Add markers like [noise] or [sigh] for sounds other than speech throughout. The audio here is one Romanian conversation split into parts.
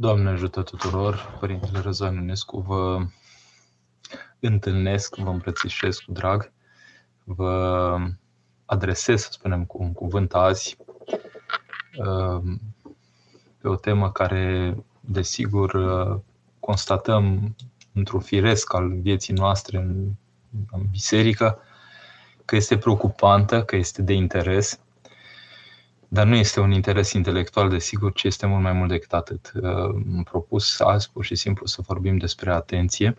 Doamne ajută tuturor, Părintele Răzvan Ionescu, vă întâlnesc, vă îmbrățișez cu drag, vă adresez, să spunem, cu un cuvânt azi um, pe o temă care, desigur, constatăm într-un firesc al vieții noastre în, în biserică, că este preocupantă, că este de interes, dar nu este un interes intelectual, desigur, ci este mult mai mult decât atât. Uh, am propus azi pur și simplu să vorbim despre atenție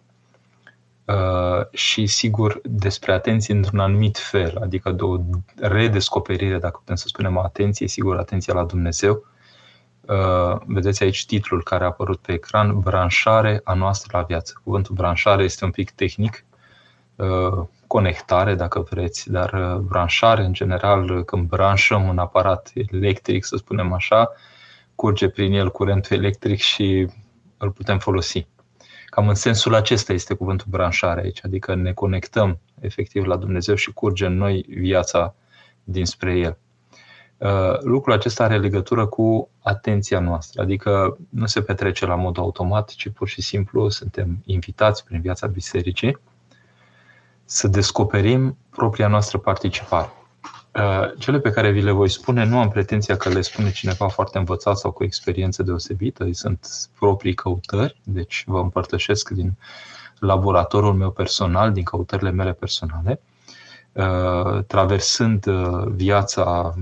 uh, și, sigur, despre atenție într-un anumit fel, adică de o redescoperire, dacă putem să spunem, a atenției, sigur, atenția la Dumnezeu. Uh, vedeți aici titlul care a apărut pe ecran, Branșare a noastră la viață. Cuvântul branșare este un pic tehnic, conectare, dacă vreți, dar uh, branșare, în general, uh, când branșăm un aparat electric, să spunem așa, curge prin el curentul electric și îl putem folosi. Cam în sensul acesta este cuvântul branșare aici, adică ne conectăm efectiv la Dumnezeu și curge în noi viața dinspre El. Uh, lucrul acesta are legătură cu atenția noastră, adică nu se petrece la mod automat, ci pur și simplu suntem invitați prin viața bisericii să descoperim propria noastră participare. Uh, cele pe care vi le voi spune nu am pretenția că le spune cineva foarte învățat sau cu experiență deosebită, ei sunt proprii căutări, deci vă împărtășesc din laboratorul meu personal, din căutările mele personale, uh, traversând uh, viața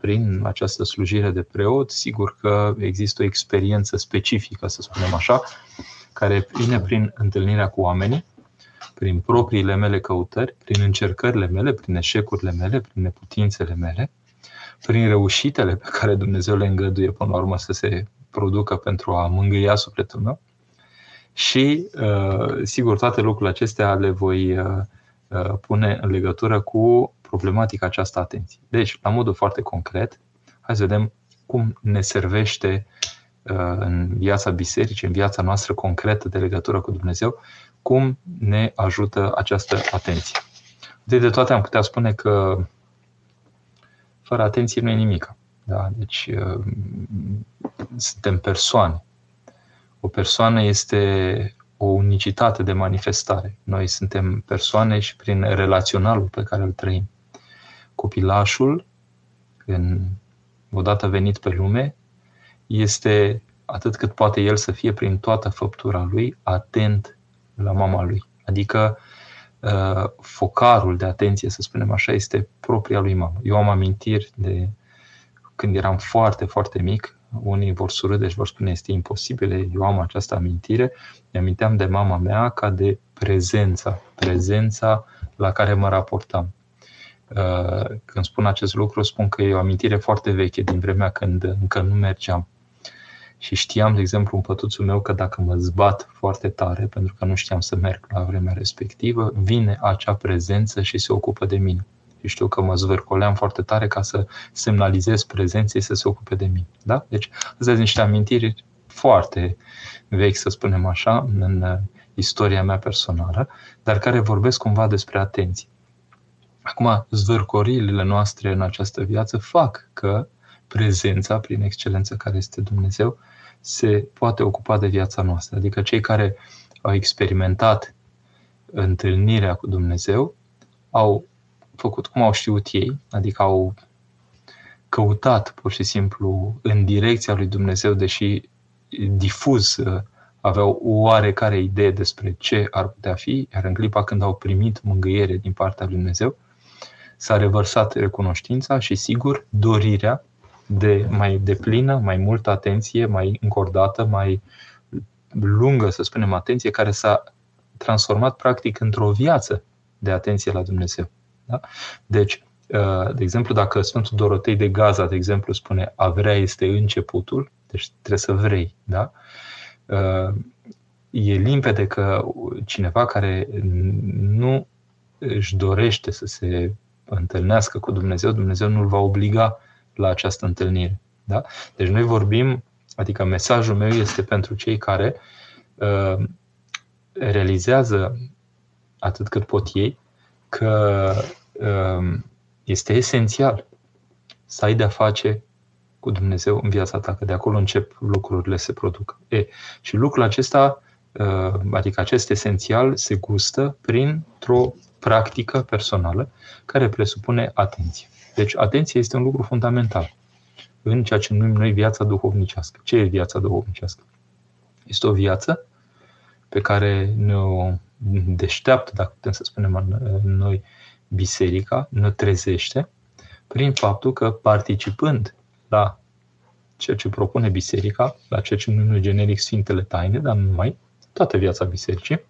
prin această slujire de preot, sigur că există o experiență specifică, să spunem așa, care vine prin întâlnirea cu oamenii, prin propriile mele căutări, prin încercările mele, prin eșecurile mele, prin neputințele mele, prin reușitele pe care Dumnezeu le îngăduie până la urmă să se producă pentru a mângâia sufletul meu. Și, uh, sigur, toate lucrurile acestea le voi uh, uh, pune în legătură cu problematica aceasta atenției. Deci, la modul foarte concret, hai să vedem cum ne servește în viața bisericii, în viața noastră concretă de legătură cu Dumnezeu, cum ne ajută această atenție. De, de toate am putea spune că fără atenție nu e nimic. Da? Deci uh, suntem persoane. O persoană este o unicitate de manifestare. Noi suntem persoane și prin relaționalul pe care îl trăim. Copilașul, în, odată venit pe lume, este atât cât poate el să fie prin toată făptura lui atent la mama lui. Adică uh, focarul de atenție, să spunem așa, este propria lui mamă. Eu am amintiri de când eram foarte, foarte mic, unii vor surâde și vor spune este imposibil, eu am această amintire, mi aminteam de mama mea ca de prezența, prezența la care mă raportam. Uh, când spun acest lucru, spun că e o amintire foarte veche, din vremea când încă nu mergeam și știam, de exemplu, în pătuțul meu că dacă mă zbat foarte tare, pentru că nu știam să merg la vremea respectivă, vine acea prezență și se ocupă de mine. Și știu că mă zvârcoleam foarte tare ca să semnalizez prezenței să se ocupe de mine. Da? Deci, astea sunt niște amintiri foarte vechi, să spunem așa, în uh, istoria mea personală, dar care vorbesc cumva despre atenție. Acum, zvârcorile noastre în această viață fac că prezența, prin excelență care este Dumnezeu, se poate ocupa de viața noastră. Adică cei care au experimentat întâlnirea cu Dumnezeu au făcut cum au știut ei, adică au căutat pur și simplu în direcția lui Dumnezeu, deși difuz uh, aveau o oarecare idee despre ce ar putea fi, iar în clipa când au primit mângâiere din partea lui Dumnezeu, s-a revărsat recunoștința și, sigur, dorirea de mai deplină, mai multă atenție, mai încordată, mai lungă, să spunem, atenție, care s-a transformat practic într-o viață de atenție la Dumnezeu. Da? Deci, uh, de exemplu, dacă Sfântul Dorotei de Gaza, de exemplu, spune a vrea este începutul, deci trebuie să vrei, da? Uh, e limpede că cineva care nu își dorește să se întâlnească cu Dumnezeu, Dumnezeu nu îl va obliga la această întâlnire. Da? Deci noi vorbim, adică mesajul meu este pentru cei care uh, realizează atât cât pot ei că uh, este esențial să ai de-a face cu Dumnezeu în viața ta, că de acolo încep lucrurile să se producă. E, și lucrul acesta, uh, adică acest esențial, se gustă printr-o practică personală care presupune atenție. Deci atenția este un lucru fundamental în ceea ce numim noi viața duhovnicească. Ce e viața duhovnicească? Este o viață pe care ne-o deșteaptă, dacă putem să spunem noi, biserica, ne trezește prin faptul că participând la ceea ce propune biserica, la ceea ce numim generic Sfintele Taine, dar nu numai, toată viața bisericii,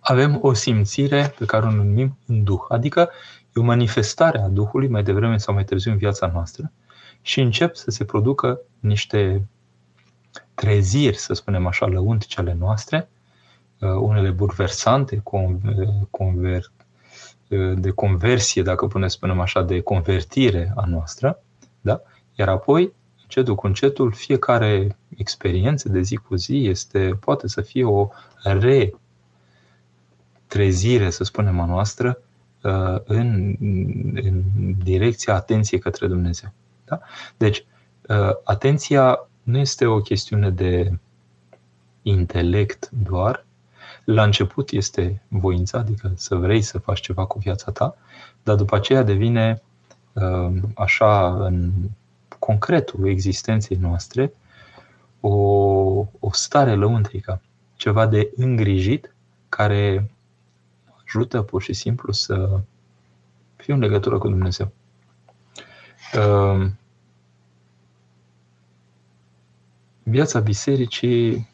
avem o simțire pe care o numim în Duh, adică e o manifestare a Duhului mai devreme sau mai târziu în viața noastră și încep să se producă niște treziri, să spunem așa, lăunticele noastre, uh, unele burversante, conver, uh, de conversie, dacă putem spunem așa, de convertire a noastră, da? iar apoi, încetul cu încetul, fiecare experiență de zi cu zi este, poate să fie o retrezire, să spunem, a noastră uh, în, în direcția atenției către Dumnezeu. Da? Deci, atenția nu este o chestiune de intelect doar. La început este voința, adică să vrei să faci ceva cu viața ta, dar după aceea devine uh, așa în concretul existenței noastre o, o stare lăuntrică, ceva de îngrijit care ajută pur și simplu să fiu în legătură cu Dumnezeu. Uh, Viața bisericii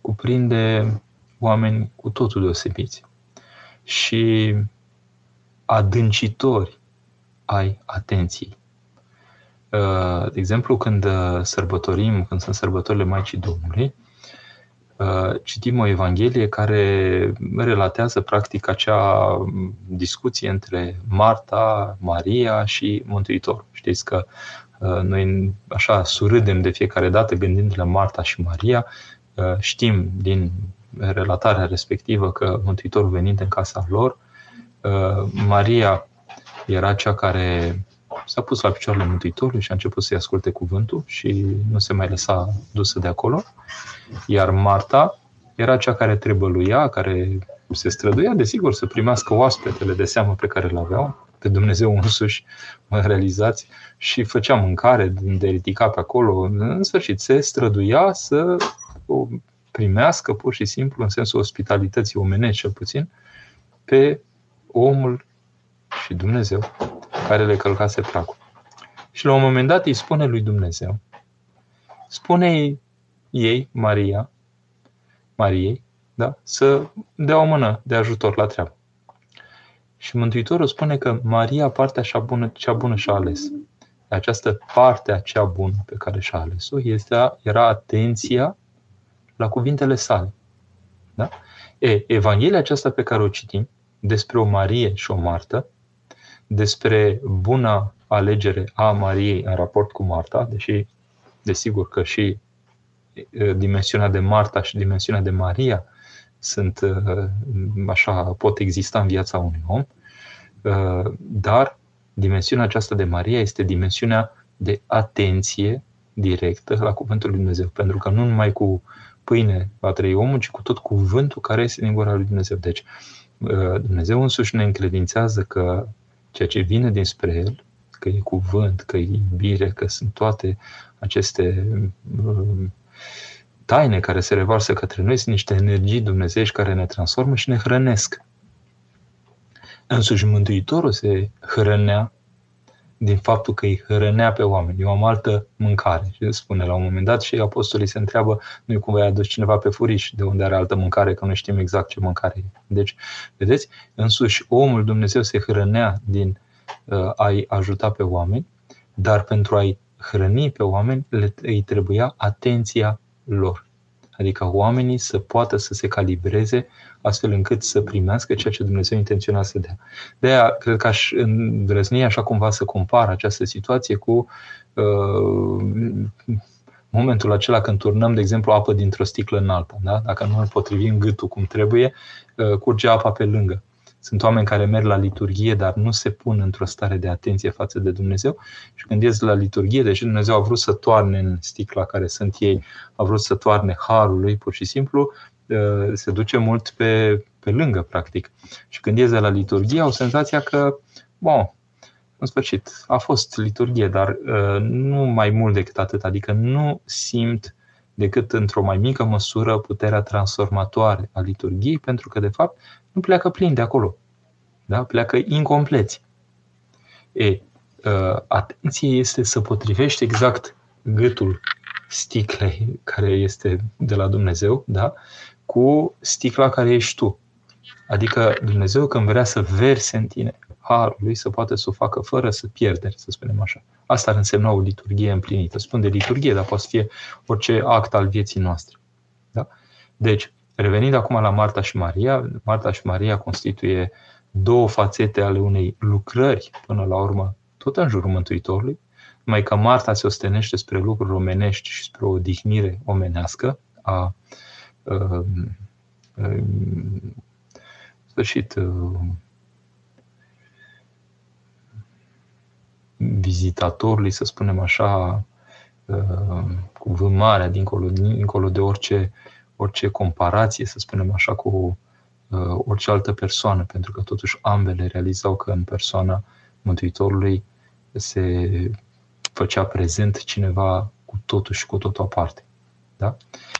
cuprinde oameni cu totul deosebiți și adâncitori ai atenției. Uh, de exemplu, când sărbătorim, când sunt sărbătorile Maicii Domnului, uh, citim o Evanghelie care relatează practic acea discuție între Marta, Maria și Mântuitor. Știți că Uh, noi așa surâdem de fiecare dată gândind la Marta și Maria. Uh, știm din relatarea respectivă că Mântuitorul venind în casa lor, uh, Maria era cea care s-a pus la picioarele Mântuitorului și a început să-i asculte cuvântul și nu se mai lăsa dusă de acolo. Iar Marta era cea care trebăluia, care se străduia, desigur, să primească oaspetele de seamă pe care le aveau, pe Dumnezeu însuși, mă realizați, și făcea mâncare de ridica pe acolo. În sfârșit, se străduia să o primească pur și simplu, în sensul ospitalității omenești cel puțin, pe omul și Dumnezeu care le călcase pragul. Și la un moment dat îi spune lui Dumnezeu, spune ei, Maria, Mariei, da, să dea o mână de ajutor la treabă. Și Mântuitorul spune că Maria, partea cea bună, cea bună și-a ales. Această parte a cea bună pe care și-a ales-o este, era atenția la cuvintele sale. Da? E, Evanghelia aceasta pe care o citim, despre o Marie și o Martă, despre buna alegere a Mariei în raport cu Marta, deși desigur că și dimensiunea de Marta și dimensiunea de Maria sunt așa, pot exista în viața unui om, dar dimensiunea aceasta de Maria este dimensiunea de atenție directă la Cuvântul lui Dumnezeu. Pentru că nu numai cu pâine va trăi omul, ci cu tot cuvântul care este din gura lui Dumnezeu. Deci, Dumnezeu însuși ne încredințează că ceea ce vine dinspre El, că e cuvânt, că e iubire, că sunt toate aceste taine care se revarsă către noi, sunt niște energii dumnezeiești care ne transformă și ne hrănesc. Însuși Mântuitorul se hrănea din faptul că îi hrănea pe oameni. Eu am altă mâncare. Și spune la un moment dat și apostolii se întreabă, nu cumva i-a adus cineva pe furiș de unde are altă mâncare, că nu știm exact ce mâncare e. Deci, vedeți, însuși omul Dumnezeu se hrănea din uh, a-i ajuta pe oameni, dar pentru a-i hrăni pe oameni le, îi trebuia atenția lor. Adică oamenii să poată să se calibreze astfel încât să primească ceea ce Dumnezeu intenționa să dea. De aia, cred că aș îndrăzni așa cumva să compar această situație cu uh, momentul acela când turnăm, de exemplu, apă dintr-o sticlă în alta. Da? Dacă nu îl potrivim gâtul cum trebuie, uh, curge apa pe lângă. Sunt oameni care merg la liturghie, dar nu se pun într-o stare de atenție față de Dumnezeu. Și când ies la liturghie, deși Dumnezeu a vrut să toarne în sticla care sunt ei, a vrut să toarne harul lui, pur și simplu, uh, se duce mult pe, pe lângă, practic. Și când ies de la liturghie, au senzația că, bun, în sfârșit, a fost liturghie, dar uh, nu mai mult decât atât, adică nu simt decât într-o mai mică măsură puterea transformatoare a liturghiei, pentru că, de fapt, nu pleacă plin de acolo. Da? Pleacă incompleți. E, uh, atenție este să potrivești exact gâtul sticlei care este de la Dumnezeu, da? cu sticla care ești tu. Adică Dumnezeu când vrea să verse în tine harul lui, să poată să o facă fără să pierderi, să spunem așa. Asta ar însemna o liturghie împlinită. Spun de liturghie, dar poate să fie orice act al vieții noastre. Da? Deci, revenind acum la Marta și Maria, Marta și Maria constituie două fațete ale unei lucrări, până la urmă, tot în jurul Mântuitorului, numai că Marta se ostenește spre lucruri omenești și spre o odihnire omenească a, a, a, a sfârșit, vizitatorului, să spunem așa, uh, cu vâmarea dincolo, dincolo de orice, orice comparație, să spunem așa, cu uh, orice altă persoană, pentru că totuși ambele realizau că în persoana Mântuitorului se făcea prezent cineva cu totul și cu totul aparte. Da?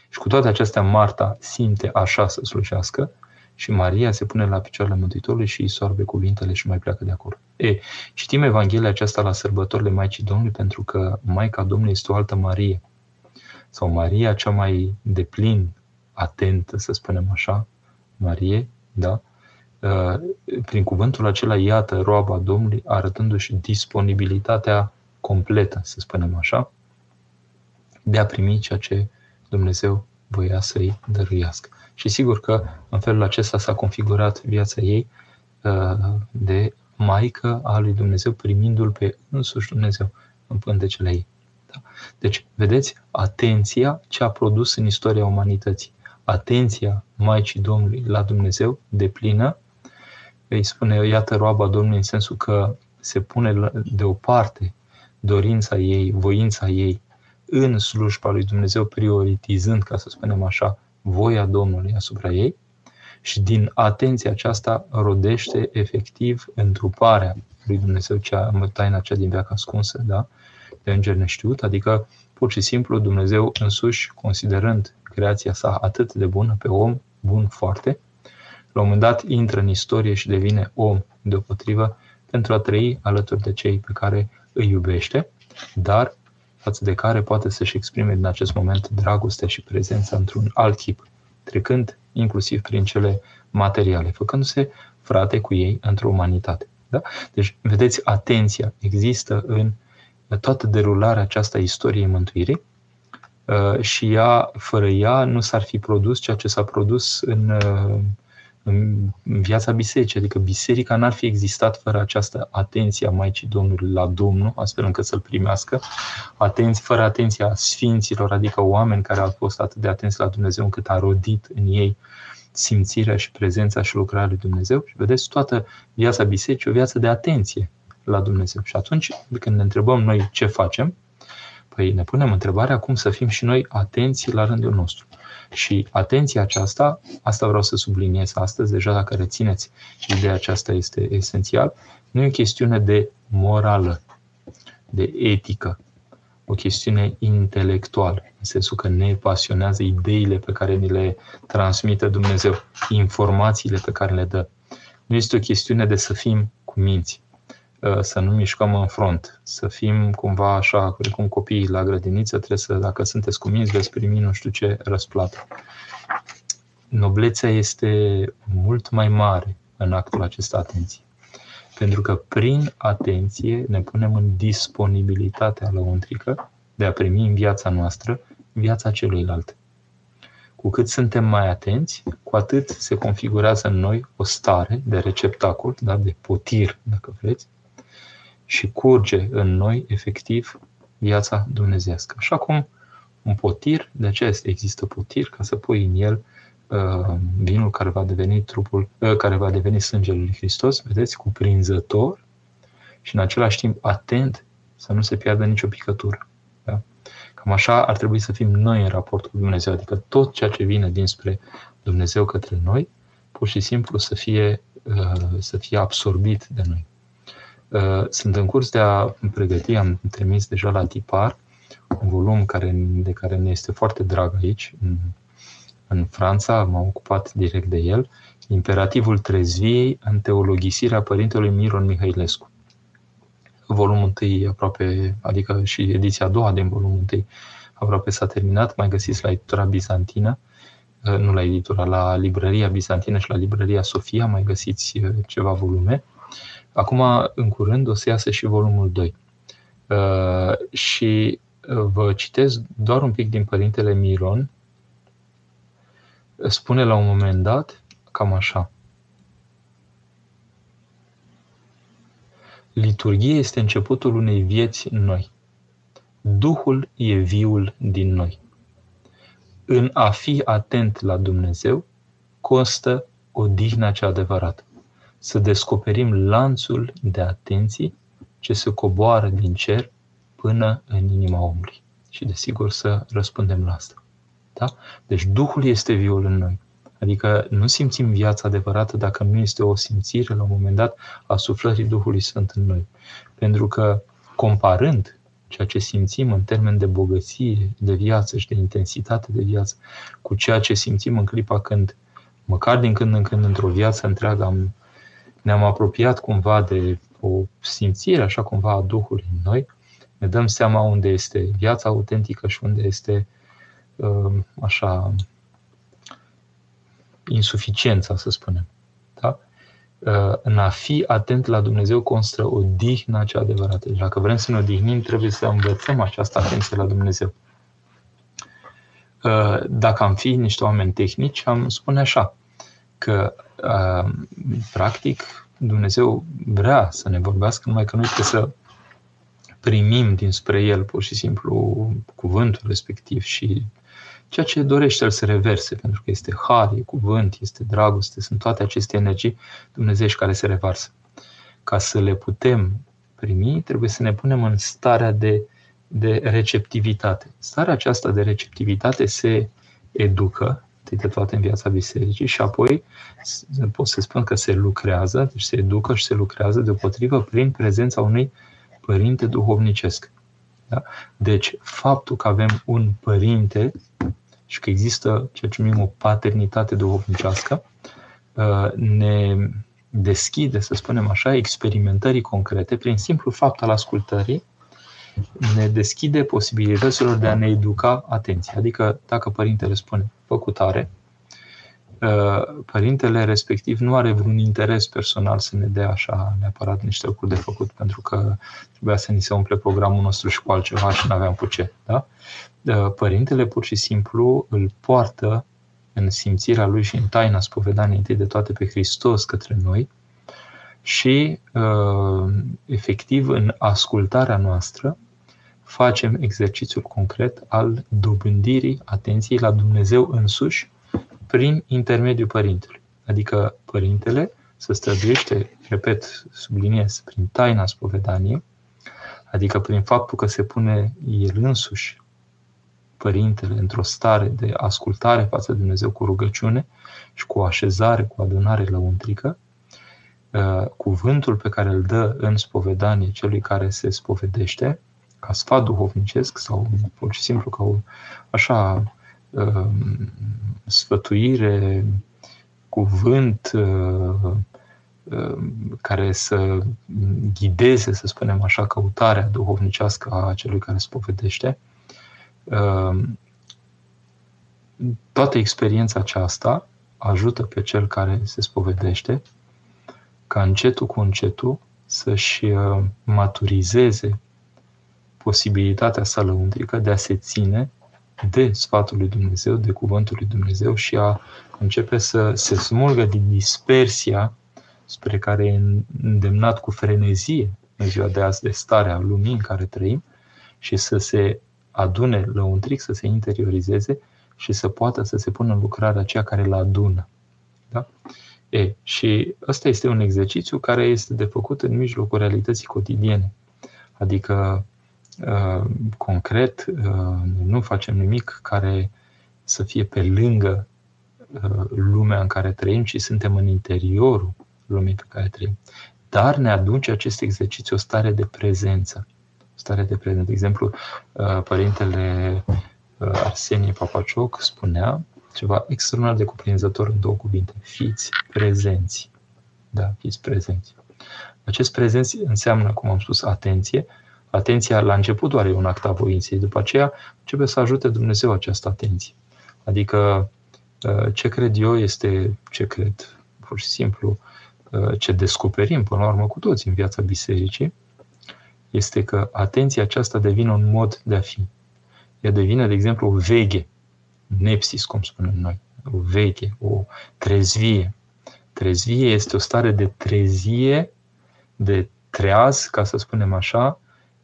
Și cu toate acestea, Marta simte așa să slujească și Maria se pune la picioarele Mântuitorului și îi soarbe cuvintele și mai pleacă de acolo. E, citim Evanghelia aceasta la sărbătorile Maicii Domnului pentru că Maica Domnului este o altă Marie. Sau Maria cea mai deplin atentă, să spunem așa, Marie, da? Uh, prin cuvântul acela, iată, roaba Domnului, arătându-și disponibilitatea completă, să spunem așa, de a primi ceea ce Dumnezeu voia să-i dăruiască. Și sigur că în felul acesta s-a configurat viața ei uh, de maică a lui Dumnezeu, primindu-l pe însuși Dumnezeu în pântecele ei. Da? Deci, vedeți, atenția ce a produs în istoria umanității. Atenția Maicii Domnului la Dumnezeu, de plină, îi spune, iată roaba Domnului în sensul că se pune deoparte dorința ei, voința ei în slujba lui Dumnezeu, prioritizând, ca să spunem așa, voia Domnului asupra ei și din atenția aceasta rodește efectiv întruparea lui Dumnezeu, cea, taina cea din veacă ascunsă, da? de înger neștiut, adică pur și simplu Dumnezeu însuși, considerând creația sa atât de bună pe om, bun foarte, la un moment dat intră în istorie și devine om deopotrivă pentru a trăi alături de cei pe care îi iubește, dar față de care poate să-și exprime în acest moment dragostea și prezența într-un alt chip, trecând inclusiv prin cele materiale, făcându-se frate cu ei într-o umanitate. Da? Deci, vedeți, atenția există în toată derularea aceasta istoriei mântuirii uh, și ea, fără ea, nu s-ar fi produs ceea ce s-a produs în uh, în viața bisericii. Adică biserica n-ar fi existat fără această atenție a Maicii Domnului la Domnul, astfel încât să-L primească, atenți, fără atenția sfinților, adică oameni care au fost atât de atenți la Dumnezeu încât a rodit în ei simțirea și prezența și lucrarea lui Dumnezeu. Și vedeți, toată viața bisericii o viață de atenție la Dumnezeu. Și atunci, când ne întrebăm noi ce facem, păi ne punem întrebarea cum să fim și noi atenți la rândul nostru. Și atenția aceasta, asta vreau să subliniez astăzi, deja dacă rețineți ideea aceasta este esențial, nu e o chestiune de morală, de etică, o chestiune intelectuală, în sensul că ne pasionează ideile pe care ni le transmite Dumnezeu, informațiile pe care le dă. Nu este o chestiune de să fim cu minți, Uh, să nu mișcăm în front, să fim cumva așa, cum copiii la grădiniță, trebuie să, dacă sunteți cuminți, veți primi nu știu ce răsplată. Noblețea este mult mai mare în actul acesta atenție. Pentru că prin atenție ne punem în disponibilitatea lăuntrică de a primi în viața noastră viața celuilalt. Cu cât suntem mai atenți, cu atât se configurează în noi o stare de receptacol, da, de potir, dacă vreți, și curge în noi, efectiv, viața dumnezească. Așa cum un potir, de aceea există potir, ca să pui în el uh, vinul care va deveni trupul, uh, care va deveni sângele lui Hristos, vedeți, cuprinzător și în același timp atent să nu se piardă nicio picătură. Da? Cam așa ar trebui să fim noi în raport cu Dumnezeu, adică tot ceea ce vine dinspre Dumnezeu către noi, pur și simplu să fie, uh, să fie absorbit de noi. Uh, sunt în curs de a pregăti, am trimis deja la tipar un volum care, de care ne este foarte drag aici, în, în Franța, m-am ocupat direct de el, Imperativul trezviei în teologisirea Părintelui Miron Mihailescu. Volumul 1 aproape, adică și ediția a doua din volumul 1 aproape s-a terminat, mai găsiți la editura bizantină, uh, nu la editura, la librăria bizantină și la librăria Sofia mai găsiți uh, ceva volume. Acum, în curând, o să iasă și volumul 2. Uh, și uh, vă citesc doar un pic din Părintele Miron. Spune la un moment dat cam așa. Liturghia este începutul unei vieți noi. Duhul e viul din noi. În a fi atent la Dumnezeu costă odihna cea adevărată să descoperim lanțul de atenții ce se coboară din cer până în inima omului. Și desigur să răspundem la asta. Da? Deci Duhul este viul în noi. Adică nu simțim viața adevărată dacă nu este o simțire la un moment dat a suflării Duhului Sfânt în noi. Pentru că comparând ceea ce simțim în termen de bogăție de viață și de intensitate de viață cu ceea ce simțim în clipa când, măcar din când în când într-o viață întreagă am ne-am apropiat cumva de o simțire așa cumva a Duhului în noi, ne dăm seama unde este viața autentică și unde este uh, așa insuficiența, să spunem. Da? Uh, în a fi atent la Dumnezeu constă o dihnă cea adevărată. Deci dacă vrem să ne odihnim, trebuie să învățăm această atenție la Dumnezeu. Uh, dacă am fi niște oameni tehnici, am spune așa, că practic Dumnezeu vrea să ne vorbească, numai că noi trebuie să primim dinspre El pur și simplu cuvântul respectiv și ceea ce dorește El să reverse, pentru că este har, e cuvânt, este dragoste, sunt toate aceste energii dumnezeiești care se revarsă. Ca să le putem primi, trebuie să ne punem în starea de, de receptivitate. Starea aceasta de receptivitate se educă întâi de toate în viața bisericii și apoi pot să spun că se lucrează, deci se educă și se lucrează deopotrivă prin prezența unui părinte duhovnicesc. Da? Deci, faptul că avem un părinte și că există ceea ce numim o paternitate duhovnicească, uh, ne deschide, să spunem așa, experimentării concrete prin simplu fapt al ascultării ne deschide posibilităților de a ne educa atenția. Adică dacă părintele spune făcutare, uh, părintele respectiv nu are vreun interes personal să ne dea așa neapărat niște lucruri de făcut, pentru că trebuia să ni se umple programul nostru și cu altceva și nu aveam cu ce. Da? Uh, părintele pur și simplu îl poartă în simțirea lui și în taina spovedaniei întâi de toate pe Hristos către noi și uh, efectiv în ascultarea noastră facem exercițiul concret al dobândirii atenției la Dumnezeu însuși prin intermediul părintelui. Adică părintele să străduiește, repet, subliniez, prin taina spovedaniei, adică prin faptul că se pune el însuși, părintele, într-o stare de ascultare față de Dumnezeu cu rugăciune și cu așezare, cu adunare lăuntrică, uh, cuvântul pe care îl dă în spovedanie celui care se spovedește, ca sfat duhovnicesc sau pur și simplu ca o așa um, sfătuire, cuvânt uh, um, care să ghideze, să spunem așa, căutarea duhovnicească a celui care spovedește. Um, toată experiența aceasta ajută pe cel care se spovedește ca încetul cu încetul să-și uh, maturizeze posibilitatea sa lăuntrică de a se ține de sfatul lui Dumnezeu, de cuvântul lui Dumnezeu și a începe să se smulgă din dispersia spre care e îndemnat cu frenezie în ziua de azi de starea lumii în care trăim și să se adune lăuntric, să se interiorizeze și să poată să se pună în lucrare aceea care îl adună. Da? E, și ăsta este un exercițiu care este de făcut în mijlocul realității cotidiene. Adică, uh, concret, uh, nu facem nimic care să fie pe lângă uh, lumea în care trăim, ci suntem în interiorul lumii pe care trăim. Dar ne aduce acest exercițiu o stare de prezență. Stare de prezență. De exemplu, părintele Arsenie Papacioc spunea ceva extraordinar de cuprinzător în două cuvinte. Fiți prezenți. Da, fiți prezenți. Acest prezenți înseamnă, cum am spus, atenție. Atenția la început doar e un act a voinței, după aceea începe să ajute Dumnezeu această atenție. Adică uh, ce cred eu este, ce cred, pur și simplu, uh, ce descoperim până la urmă cu toți în viața bisericii, este că atenția aceasta devine un mod de a fi. Ea devine, de exemplu, o veghe nepsis, cum spunem noi, o veche, o trezvie. Trezvie este o stare de trezie, de treaz, ca să spunem așa,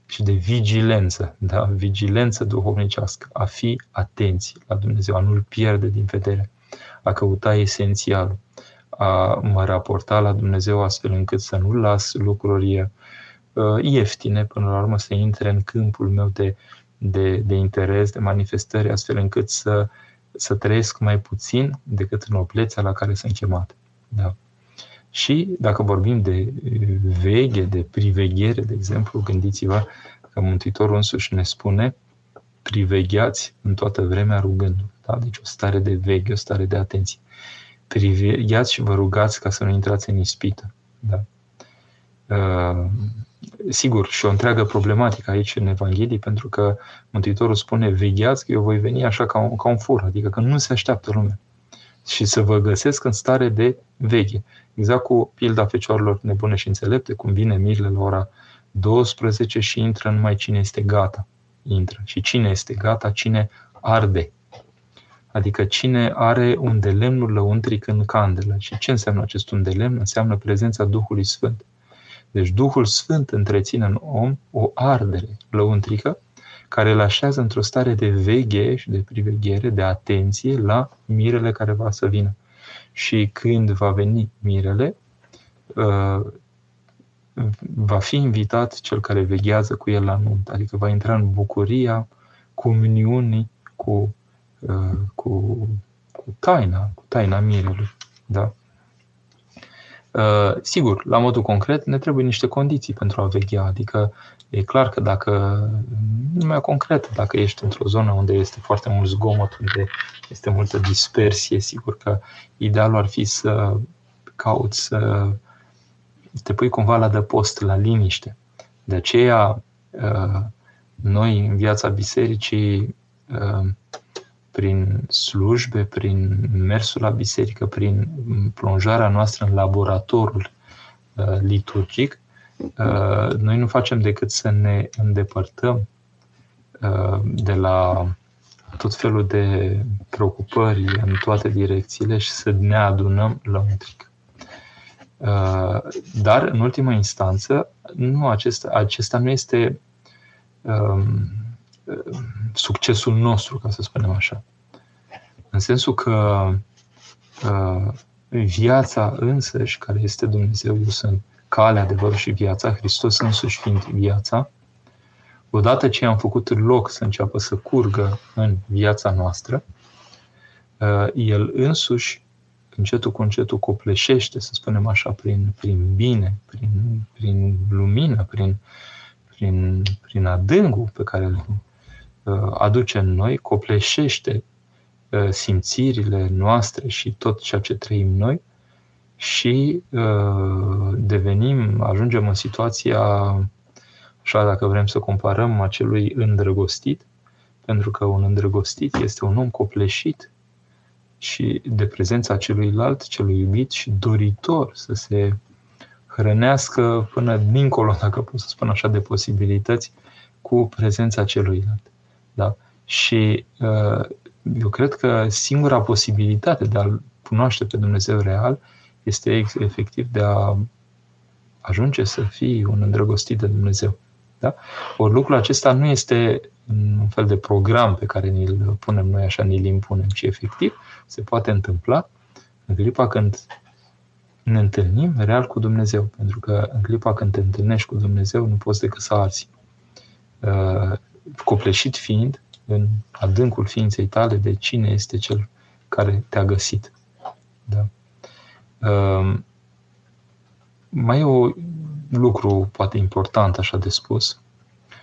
și de vigilență, da? vigilență duhovnicească, a fi atenți la Dumnezeu, a nu-L pierde din vedere, a căuta esențialul, a mă raporta la Dumnezeu astfel încât să nu las lucruri uh, ieftine, până la urmă să intre în câmpul meu de de, de interes, de manifestări, astfel încât să, să trăiesc mai puțin decât în oplețea la care sunt chemat. Da. Și dacă vorbim de veghe, de priveghere, de exemplu, gândiți-vă că Mântuitorul însuși ne spune privegheați în toată vremea rugându da? Deci o stare de veghe, o stare de atenție. Privegheați și vă rugați ca să nu intrați în ispită. Da? Uh, sigur, și o întreagă problematică aici în Evanghelie, pentru că Mântuitorul spune, vegheați că eu voi veni așa ca un, ca un fur, adică că nu se așteaptă lumea. Și să vă găsesc în stare de veche. Exact cu pilda fecioarelor nebune și înțelepte, cum vine mirele la ora 12 și intră numai cine este gata. Intră. Și cine este gata, cine arde. Adică cine are un de lemnul lăuntric în candelă. Și ce înseamnă acest un de lemn? Înseamnă prezența Duhului Sfânt. Deci Duhul Sfânt întreține în om o ardere lăuntrică care îl așează într-o stare de vegheș și de priveghere, de atenție la mirele care va să vină. Și când va veni mirele, uh, va fi invitat cel care veghează cu el la nunt, adică va intra în bucuria comuniunii cu, uh, cu, cu taina, cu taina mirelui. Da? Uh, sigur, la modul concret, ne trebuie niște condiții pentru a veghea. Adică e clar că dacă, numai concret, dacă ești într-o zonă unde este foarte mult zgomot, unde este multă dispersie, sigur că idealul ar fi să cauți să te pui cumva la dăpost, la liniște. De aceea, uh, noi în viața bisericii uh, prin slujbe, prin mersul la biserică, prin plonjarea noastră în laboratorul uh, liturgic, uh, noi nu facem decât să ne îndepărtăm uh, de la tot felul de preocupări în toate direcțiile și să ne adunăm la un tric. Dar, în ultima instanță, nu acesta, acesta nu este um, succesul nostru, ca să spunem așa. În sensul că uh, viața însăși, care este Dumnezeu, eu sunt calea, adevărul și viața, Hristos însuși fiind viața, odată ce am făcut loc să înceapă să curgă în viața noastră, uh, El însuși, încetul cu încetul, copleșește, să spunem așa, prin, prin bine, prin, prin lumină, prin, prin, prin adâncul pe care îl uh, aduce în noi, copleșește Uh, simțirile noastre și tot ceea ce trăim noi și uh, devenim, ajungem în situația, așa dacă vrem să comparăm, acelui îndrăgostit, pentru că un îndrăgostit este un om copleșit și de prezența celuilalt, celui iubit și doritor să se hrănească până dincolo, [laughs] dacă pot să spun așa, de posibilități cu prezența celuilalt. Da? Și uh, eu cred că singura posibilitate de a-L cunoaște pe Dumnezeu real este efectiv de a ajunge să fii un îndrăgostit de Dumnezeu. Da? Ori lucrul acesta nu este un fel de program pe care ni-l punem noi așa, ni-l impunem, ci efectiv se poate întâmpla în clipa când ne întâlnim real cu Dumnezeu. Pentru că în clipa când te întâlnești cu Dumnezeu, nu poți decât să arzi. Uh, copleșit fiind în adâncul ființei tale de cine este cel care te-a găsit. Da. Uh, mai e un lucru poate important așa de spus.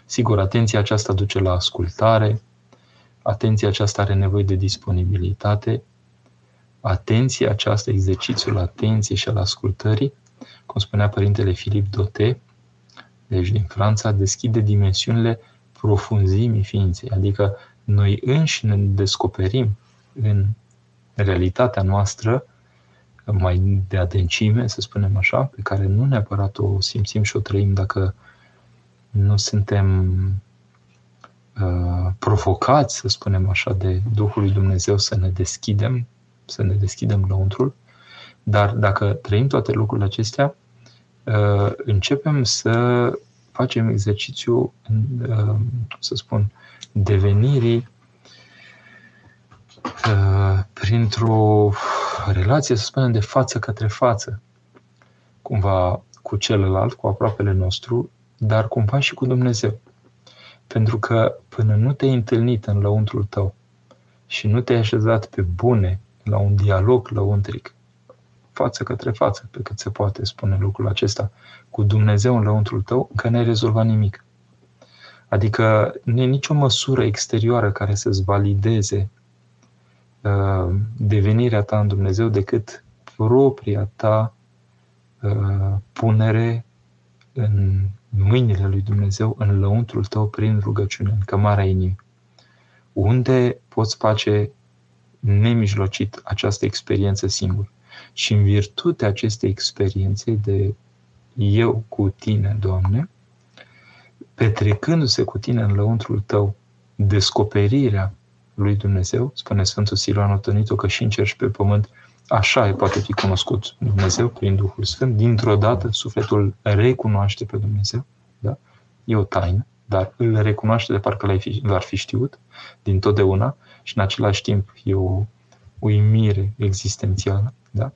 Sigur, atenția aceasta duce la ascultare, atenția aceasta are nevoie de disponibilitate, atenția aceasta, exercițiul atenției și al ascultării, cum spunea părintele Filip Dote, deci din Franța, deschide dimensiunile profunzimii ființei, adică noi înși ne descoperim în realitatea noastră mai de adâncime, să spunem așa, pe care nu neapărat o simțim și o trăim dacă nu suntem uh, provocați, să spunem așa, de Duhul lui Dumnezeu să ne deschidem, să ne deschidem lăuntrul, dar dacă trăim toate lucrurile acestea, uh, începem să facem exercițiu, uh, să spun, devenirii uh, printr-o relație, să spunem, de față către față, cumva cu celălalt, cu aproapele nostru, dar cumva și cu Dumnezeu. Pentru că până nu te-ai întâlnit în lăuntrul tău și nu te-ai așezat pe bune la un dialog lăuntric, față către față, pe cât se poate spune lucrul acesta, cu Dumnezeu în lăuntrul tău, că n-ai rezolvat nimic. Adică nu e nicio măsură exterioară care să-ți valideze uh, devenirea ta în Dumnezeu decât propria ta uh, punere în mâinile lui Dumnezeu, în lăuntrul tău, prin rugăciune, în cămara inimii, unde poți face nemijlocit această experiență singur. Și în virtutea acestei experiențe de eu cu tine, Doamne, petrecându-se cu tine în lăuntrul tău descoperirea lui Dumnezeu, spune Sfântul Siluan Otănitu că și în cer și pe pământ Așa e poate fi cunoscut Dumnezeu prin Duhul Sfânt. Dintr-o dată sufletul recunoaște pe Dumnezeu. Da? E o taină, dar îl recunoaște de parcă l-ai fi, l-ar fi știut din totdeauna și în același timp e o uimire existențială. Da?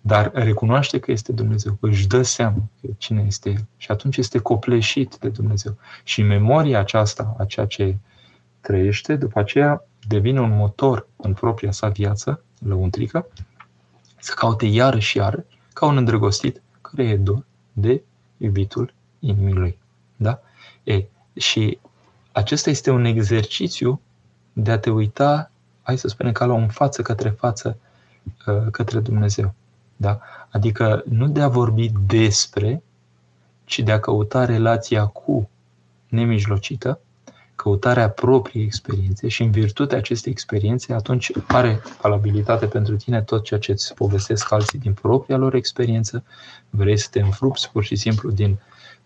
Dar recunoaște că este Dumnezeu, își dă seama că cine este El și atunci este copleșit de Dumnezeu. Și memoria aceasta, a ceea ce trăiește, după aceea devine un motor în propria sa viață lăuntrică, să caute iară și iară, ca un îndrăgostit care e dor de iubitul inimii lui. Da? E, și acesta este un exercițiu de a te uita, hai să spunem, ca la un față către față uh, către Dumnezeu. Da? Adică nu de a vorbi despre, ci de a căuta relația cu nemijlocită, căutarea propriei experiențe și în virtutea acestei experiențe, atunci are valabilitate pentru tine tot ceea ce îți povestesc alții din propria lor experiență, vrei să te înfrupți pur și simplu din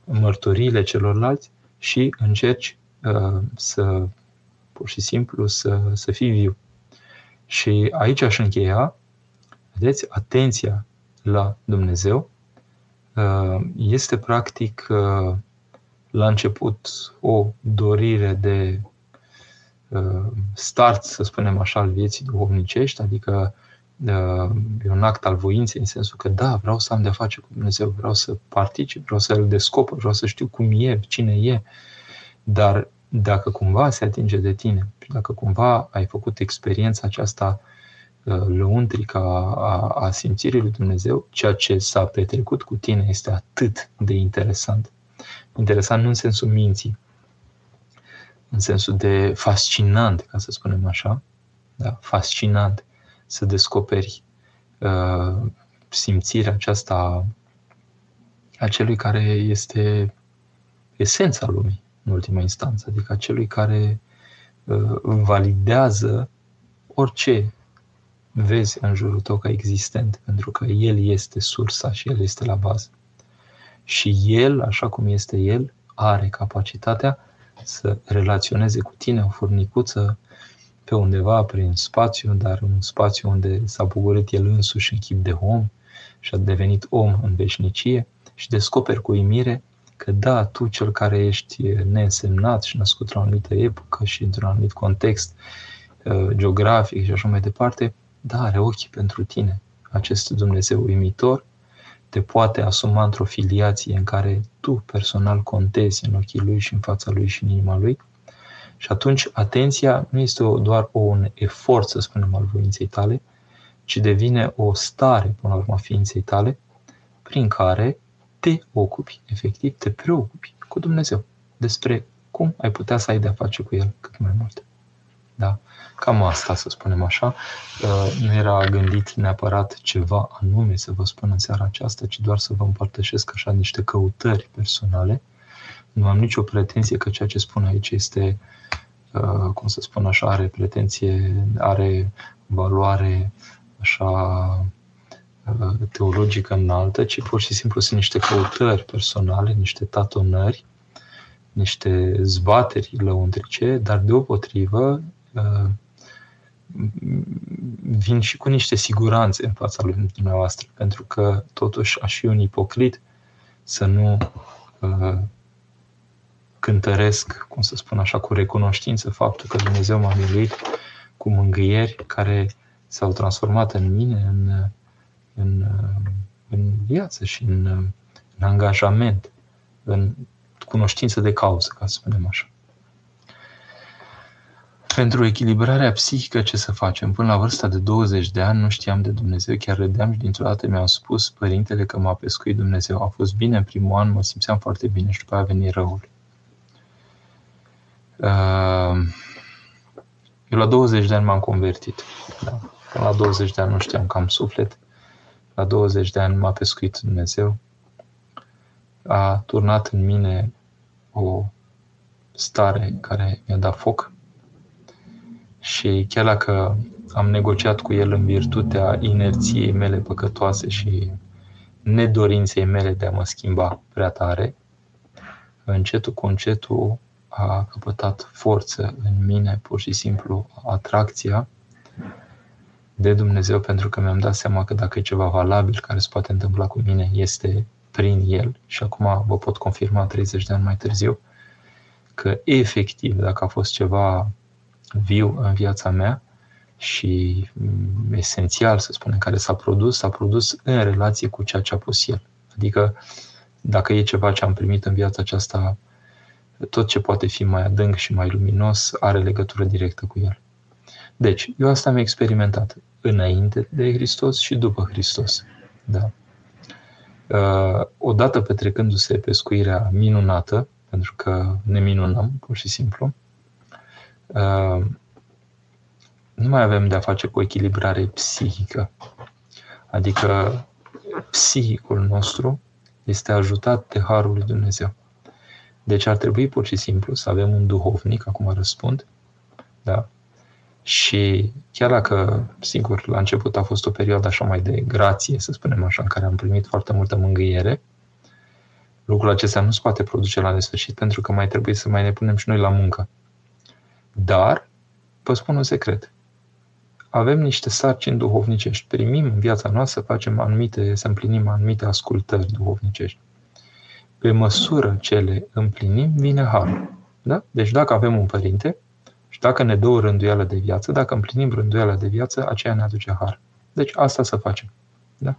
mărturiile celorlalți și încerci uh, să, pur și simplu, să, să fii viu. Și aici aș încheia, vedeți, atenția la Dumnezeu uh, este practic uh, la început o dorire de uh, start, să spunem așa, al vieții duhovnicești, adică uh, e un act al voinței în sensul că da, vreau să am de-a face cu Dumnezeu, vreau să particip, vreau să-L descoper, vreau să știu cum e, cine e, dar dacă cumva se atinge de tine și dacă cumva ai făcut experiența aceasta uh, lăuntrică a, a, a simțirii lui Dumnezeu, ceea ce s-a petrecut cu tine este atât de interesant Interesant nu în sensul minții, în sensul de fascinant, ca să spunem așa, da? fascinant să descoperi uh, simțirea aceasta a celui care este esența lumii, în ultima instanță, adică a celui care uh, validează orice vezi în jurul tău ca existent, pentru că El este sursa și El este la bază. Și el, așa cum este el, are capacitatea să relaționeze cu tine o furnicuță pe undeva prin spațiu, dar un spațiu unde s-a bucurit el însuși în chip de om și a devenit om în veșnicie și descoperi cu uimire că da, tu cel care ești neînsemnat și născut la o anumită epocă și într-un anumit context uh, geografic și așa mai departe, da, are ochii pentru tine. Acest Dumnezeu uimitor te poate asuma într-o filiație în care tu personal contezi în ochii lui și în fața lui și în inima lui. Și atunci atenția nu este doar un efort, să spunem, al voinței tale, ci devine o stare, până la urmă, a ființei tale, prin care te ocupi, efectiv, te preocupi cu Dumnezeu despre cum ai putea să ai de-a face cu El cât mai mult. Da? Cam asta, să spunem așa. Uh, nu era gândit neapărat ceva anume să vă spun în seara aceasta, ci doar să vă împărtășesc așa niște căutări personale. Nu am nicio pretenție că ceea ce spun aici este, uh, cum să spun așa, are pretenție, are valoare așa uh, teologică înaltă, ci pur și simplu sunt niște căutări personale, niște tatonări, niște zbateri lăuntrice, dar deopotrivă vin și cu niște siguranțe în fața lui dumneavoastră, pentru că totuși aș fi un ipocrit să nu uh, cântăresc, cum să spun așa, cu recunoștință faptul că Dumnezeu m-a miluit cu mângâieri care s-au transformat în mine, în, în, în viață și în, în angajament, în cunoștință de cauză, ca să spunem așa. Pentru echilibrarea psihică ce să facem? Până la vârsta de 20 de ani nu știam de Dumnezeu, chiar râdeam și dintr-o dată mi-au spus părintele că m-a pescuit Dumnezeu. A fost bine în primul an, mă simțeam foarte bine și după aia a venit răul. Uh, eu la 20 de ani m-am convertit. Da. Până la 20 de ani nu știam că am suflet. La 20 de ani m-a pescuit Dumnezeu. A turnat în mine o stare care mi-a dat foc și chiar dacă am negociat cu el în virtutea inerției mele păcătoase și nedorinței mele de a mă schimba prea tare, încetul cu încetul a căpătat forță în mine, pur și simplu atracția de Dumnezeu, pentru că mi-am dat seama că dacă e ceva valabil care se poate întâmpla cu mine, este prin El. Și acum vă pot confirma 30 de ani mai târziu că efectiv, dacă a fost ceva viu în viața mea și mm, esențial, să spunem, care s-a produs, s-a produs în relație cu ceea ce a pus el. Adică, dacă e ceva ce am primit în viața aceasta, tot ce poate fi mai adânc și mai luminos are legătură directă cu el. Deci, eu asta am experimentat înainte de Hristos și după Hristos. Da. Uh, odată petrecându-se pescuirea minunată, pentru că ne minunăm, pur și simplu, Uh, nu mai avem de-a face cu echilibrare psihică. Adică psihicul nostru este ajutat de Harul lui Dumnezeu. Deci ar trebui pur și simplu să avem un duhovnic, acum răspund, da? Și chiar dacă, sigur, la început a fost o perioadă așa mai de grație, să spunem așa, în care am primit foarte multă mângâiere, lucrul acesta nu se poate produce la nesfârșit pentru că mai trebuie să mai ne punem și noi la muncă. Dar, vă spun un secret, avem niște sarcini duhovnicești. Primim în viața noastră, facem anumite, să împlinim anumite ascultări duhovnicești. Pe măsură ce le împlinim, vine harul. Da? Deci dacă avem un părinte și dacă ne dă o rânduială de viață, dacă împlinim rânduiala de viață, aceea ne aduce har. Deci asta să facem. Da?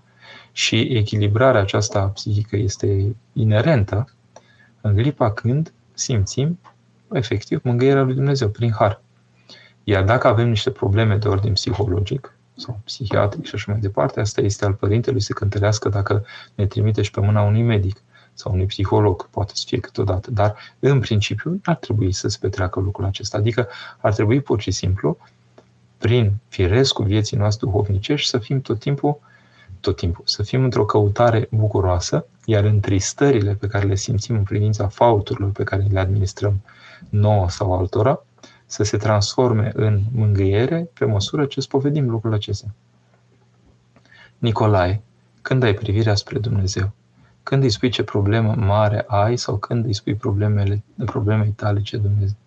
Și echilibrarea aceasta psihică este inerentă în clipa când simțim efectiv mângâierea lui Dumnezeu prin har. Iar dacă avem niște probleme de ordin psihologic sau psihiatric și așa mai departe, asta este al părintelui să cântărească dacă ne trimite și pe mâna unui medic sau unui psiholog, poate să fie câteodată, dar în principiu nu ar trebui să se petreacă lucrul acesta. Adică ar trebui pur și simplu, prin firescul vieții noastre duhovnicești, să fim tot timpul tot timpul, să fim într-o căutare bucuroasă, iar în tristările pe care le simțim în privința faulturilor pe care le administrăm nouă sau altora, să se transforme în mângâiere pe măsură ce spovedim lucrul acesta. Nicolae, când ai privirea spre Dumnezeu? Când îi spui ce problemă mare ai sau când îi spui problemele, problemei tale ce Dumnezeu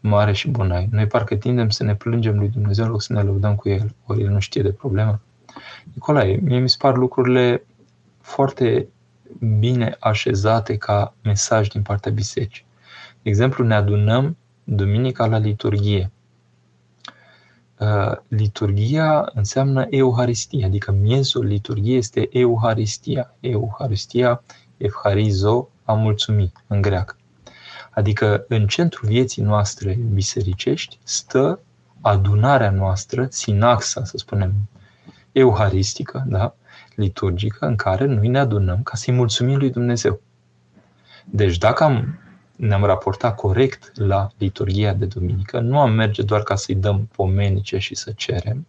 mare și bun ai. Noi parcă tindem să ne plângem lui Dumnezeu în loc să ne lăudăm cu El, ori El nu știe de problemă. Nicolae, mie mi se par lucrurile foarte bine așezate ca mesaj din partea bisericii. De exemplu, ne adunăm duminica la liturghie. Uh, liturgia înseamnă Euharistia, adică miezul liturgiei este Euharistia. Euharistia, Evharizo, a mulțumi în greacă. Adică în centrul vieții noastre bisericești stă adunarea noastră, sinaxa, să spunem, euharistică, da? liturgică, în care noi ne adunăm ca să-i mulțumim lui Dumnezeu. Deci dacă am, ne-am raportat corect la liturgia de duminică, nu am merge doar ca să-i dăm pomenice și să cerem,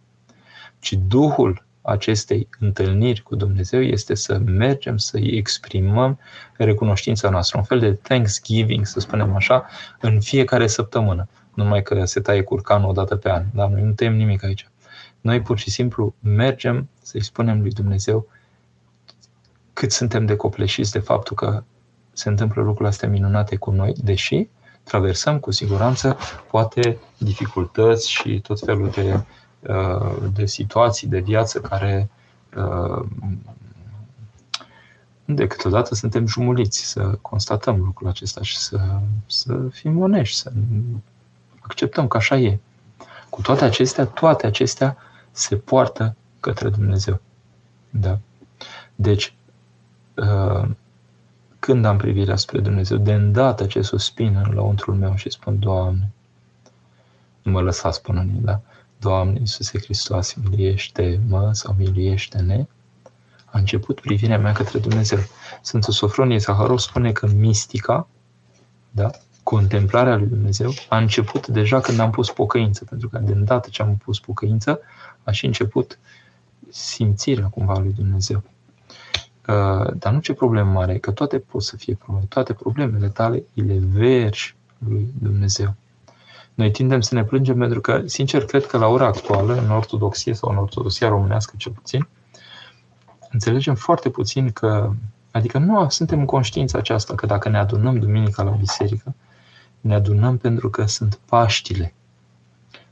ci Duhul acestei întâlniri cu Dumnezeu este să mergem să-i exprimăm recunoștința noastră, un fel de thanksgiving, să spunem așa, în fiecare săptămână. Numai că se taie curcanul o dată pe an, dar noi nu tăiem nimic aici. Noi pur și simplu mergem să-i spunem lui Dumnezeu cât suntem de copleșiți de faptul că se întâmplă lucrurile astea minunate cu noi, deși traversăm cu siguranță poate dificultăți și tot felul de, uh, de situații de viață care uh, de câteodată suntem jumuliți să constatăm lucrul acesta și să, să fim onești, să acceptăm că așa e. Cu toate acestea, toate acestea se poartă către Dumnezeu. Da? Deci, uh, când am privirea spre Dumnezeu, de îndată ce suspin în lăuntrul meu și spun, Doamne, nu mă lăsa spune da? Doamne Iisuse Hristos, miliește-mă sau miliește-ne, a început privirea mea către Dumnezeu. Sfântul Sofronie Zaharov spune că mistica, da, contemplarea lui Dumnezeu, a început deja când am pus pocăință, pentru că de îndată ce am pus pocăință, a și început simțirea cumva lui Dumnezeu. Uh, dar nu ce problemă mare, că toate pot să fie probleme, toate problemele tale îi le vergi lui Dumnezeu. Noi tindem să ne plângem pentru că, sincer, cred că la ora actuală, în ortodoxie sau în ortodoxia românească cel puțin, înțelegem foarte puțin că, adică nu suntem în conștiința aceasta că dacă ne adunăm duminica la biserică, ne adunăm pentru că sunt Paștile.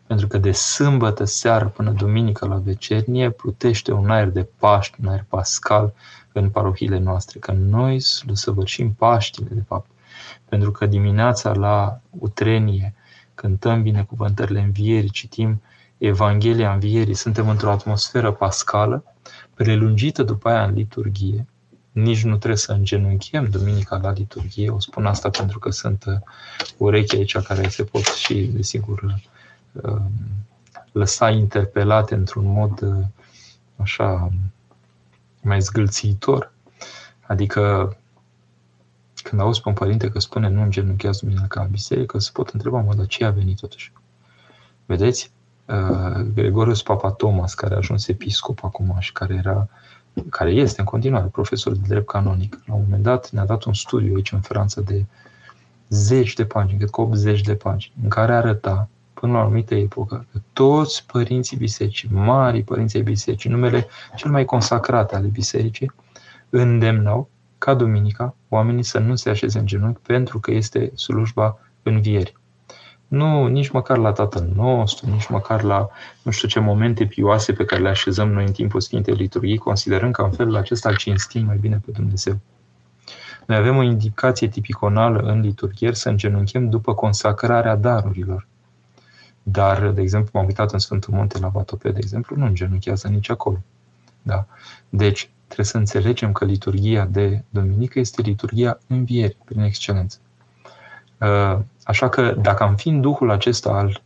Pentru că de sâmbătă seară până duminică la vecernie plutește un aer de Paști, un aer pascal în parohiile noastre. Că noi săvârșim Paștile, de fapt. Pentru că dimineața la utrenie cântăm binecuvântările învierii, citim Evanghelia învierii, suntem într-o atmosferă pascală, prelungită după aia în liturghie, nici nu trebuie să îngenunchem duminica la liturghie. O spun asta pentru că sunt uh, urechi aici care se pot și, desigur, uh, lăsa interpelate într-un mod uh, așa mai zgâlțitor. Adică când auzi pe un părinte că spune nu îngenunchează duminica la biserică, se pot întreba, mă, dar ce a venit totuși? Vedeți? Gregorius Papa Thomas, care a ajuns episcop acum și care era care este în continuare profesor de drept canonic, la un moment dat ne-a dat un studiu aici în Franța de zeci de pagini, cred că 80 de pagini, în care arăta până la o anumită epocă că toți părinții bisericii, mari părinții bisericii, numele cel mai consacrat ale bisericii, îndemnau ca duminica oamenii să nu se așeze în genunchi pentru că este slujba învierii. Nu, nici măcar la Tatăl nostru, nici măcar la nu știu ce momente pioase pe care le așezăm noi în timpul Sfintei Liturghii, considerând că în felul acesta îl cinstim mai bine pe Dumnezeu. Noi avem o indicație tipiconală în liturghier să îngenunchem după consacrarea darurilor. Dar, de exemplu, m-am uitat în Sfântul Munte la Vatopea, de exemplu, nu îngenunchează nici acolo. Da? Deci, trebuie să înțelegem că liturgia de duminică este liturgia învierii, prin excelență. Uh, așa că dacă am fi în duhul acesta al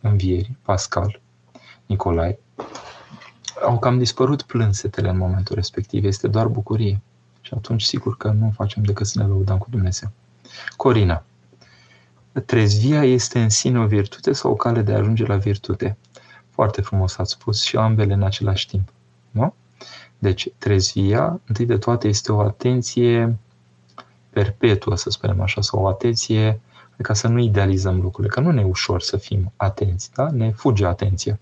învierii, Pascal, Nicolae, au cam dispărut plânsetele în momentul respectiv, este doar bucurie. Și atunci, sigur că nu facem decât să ne lăudăm cu Dumnezeu. Corina. Trezvia este în sine o virtute sau o cale de a ajunge la virtute? Foarte frumos ați spus și ambele în același timp. Nu? Deci, trezvia, întâi de toate, este o atenție perpetuă, să spunem așa, sau o atenție, ca să nu idealizăm lucrurile, că nu ne e ușor să fim atenți, da? ne fuge atenția.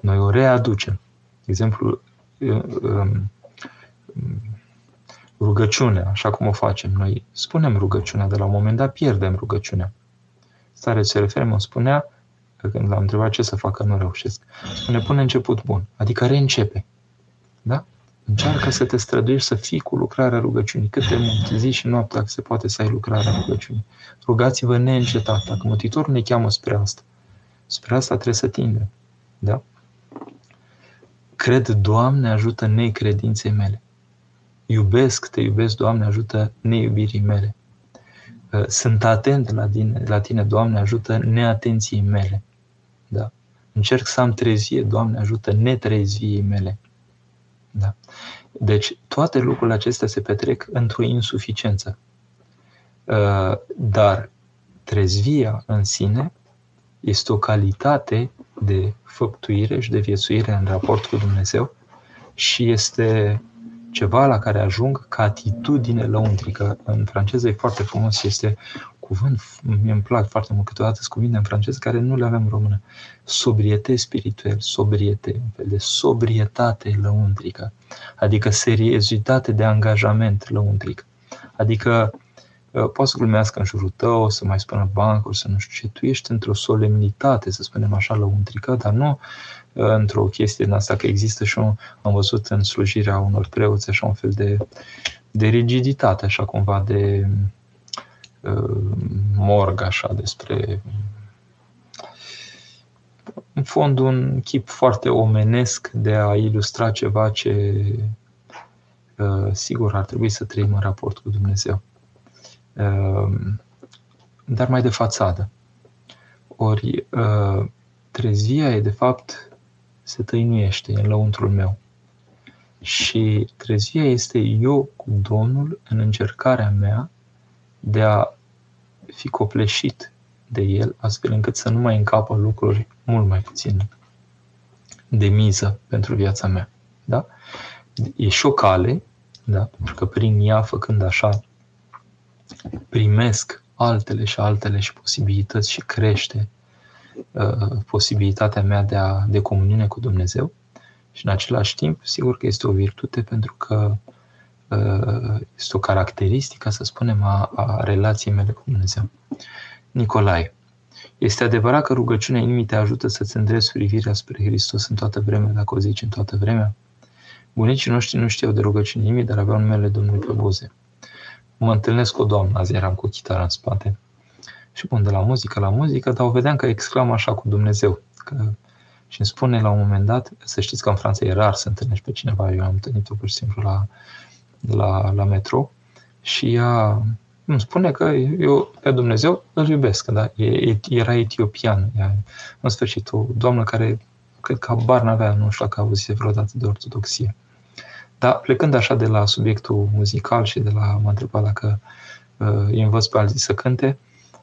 Noi o readucem. De exemplu, um, rugăciunea, așa cum o facem. Noi spunem rugăciunea, de la un moment dat pierdem rugăciunea. Stare se referă, mă spunea, că când l-am întrebat ce să facă, nu reușesc. Spune, pune început bun, adică reîncepe. Da? Încearcă să te străduiești să fii cu lucrarea rugăciunii cât de mult, zi și noapte, dacă se poate să ai lucrarea rugăciunii. Rugați-vă neîncetat, dacă Mântuitorul ne cheamă spre asta. Spre asta trebuie să tindem. Da? Cred, Doamne, ajută necredinței mele. Iubesc, te iubesc, Doamne, ajută neiubirii mele. Sunt atent la tine, la tine, Doamne, ajută neatenției mele. Da? Încerc să am trezie, Doamne, ajută netrezviei mele. Da? Deci, toate lucrurile acestea se petrec într-o insuficiență. Uh, dar trezvia în sine este o calitate de făptuire și de viețuire în raport cu Dumnezeu și este ceva la care ajung ca atitudine lăuntrică. În franceză e foarte frumos, este cuvânt, mi îmi plac foarte mult câteodată sunt cuvinte în franceză care nu le avem în română. Sobrietate spiritual, sobriete, un fel de sobrietate lăuntrică, adică seriozitate de angajament lăuntric. Adică uh, poate să glumească în jurul tău, să mai spună bancuri, să nu știu ce, tu ești într-o solemnitate, să spunem așa, lăuntrică, dar nu uh, într-o chestie din asta, că există și un, am văzut în slujirea unor preoți așa un fel de, de rigiditate, așa cumva de Uh, morg așa despre în fond un chip foarte omenesc de a ilustra ceva ce uh, sigur ar trebui să trăim în raport cu Dumnezeu. Uh, dar mai de fațadă. Ori trezvia e de fapt se tăinuiește în lăuntrul meu. Și trezvia este eu cu Domnul în încercarea mea de a fi copleșit de el, astfel încât să nu mai încapă lucruri mult mai puțin de miză pentru viața mea. Da? E și o cale, da? pentru că prin ea, făcând așa, primesc altele și altele și posibilități și crește uh, posibilitatea mea de, a, de comuniune cu Dumnezeu. Și în același timp, sigur că este o virtute pentru că Uh, este o caracteristică, să spunem, a, a relației mele cu Dumnezeu. Nicolae, este adevărat că rugăciunea inimii te ajută să-ți îndrezi privirea spre Hristos în toată vremea, dacă o zici în toată vremea? Bunicii noștri nu știau de rugăciune inimii, dar aveau numele Domnului pe buze. Mă întâlnesc cu o doamnă, azi eram cu chitara în spate. Și bun, de la muzică la muzică, dar o vedeam că exclamă așa cu Dumnezeu. Că, și îmi spune la un moment dat, să știți că în Franța e rar să întâlnești pe cineva, eu am întâlnit-o pur și simplu la la, la metro și ea îmi spune că eu pe Dumnezeu îl iubesc, da? E, era etiopian, ea, în sfârșit, o doamnă care cred că habar n-avea, nu știu dacă a auzit vreodată de ortodoxie. Dar plecând așa de la subiectul muzical și de la m-a întrebat dacă uh, îi învăț pe alții să cânte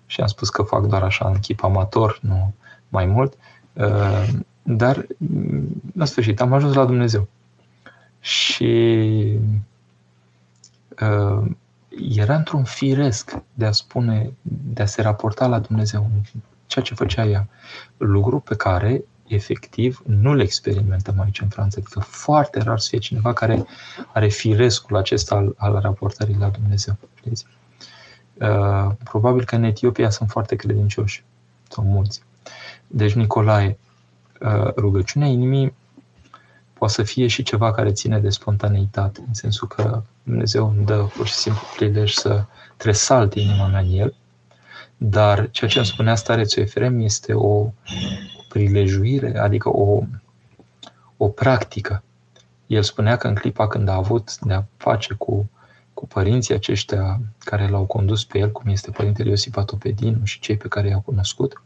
și am spus că fac doar așa în chip amator, nu mai mult, uh, dar în sfârșit am ajuns la Dumnezeu. Și uh, era într-un firesc de a spune, de a se raporta la Dumnezeu, ceea ce făcea ea. Lucru pe care, efectiv, nu le experimentăm aici în Franța. Adică foarte rar să fie cineva care are firescul acesta al, al raportării la Dumnezeu. Știți? Uh, probabil că în Etiopia sunt foarte credincioși, sau mulți. Deci, Nicolae, uh, rugăciunea inimii poate să fie și ceva care ține de spontaneitate, în sensul că Dumnezeu îmi dă pur și simplu prilej să tresalte inima mea în El, dar ceea ce îmi spunea starețul Efrem este o, o prilejuire, adică o, o practică. El spunea că în clipa când a avut de a face cu, cu părinții aceștia care l-au condus pe el, cum este Părintele Iosif Atopedinu și cei pe care i-au cunoscut,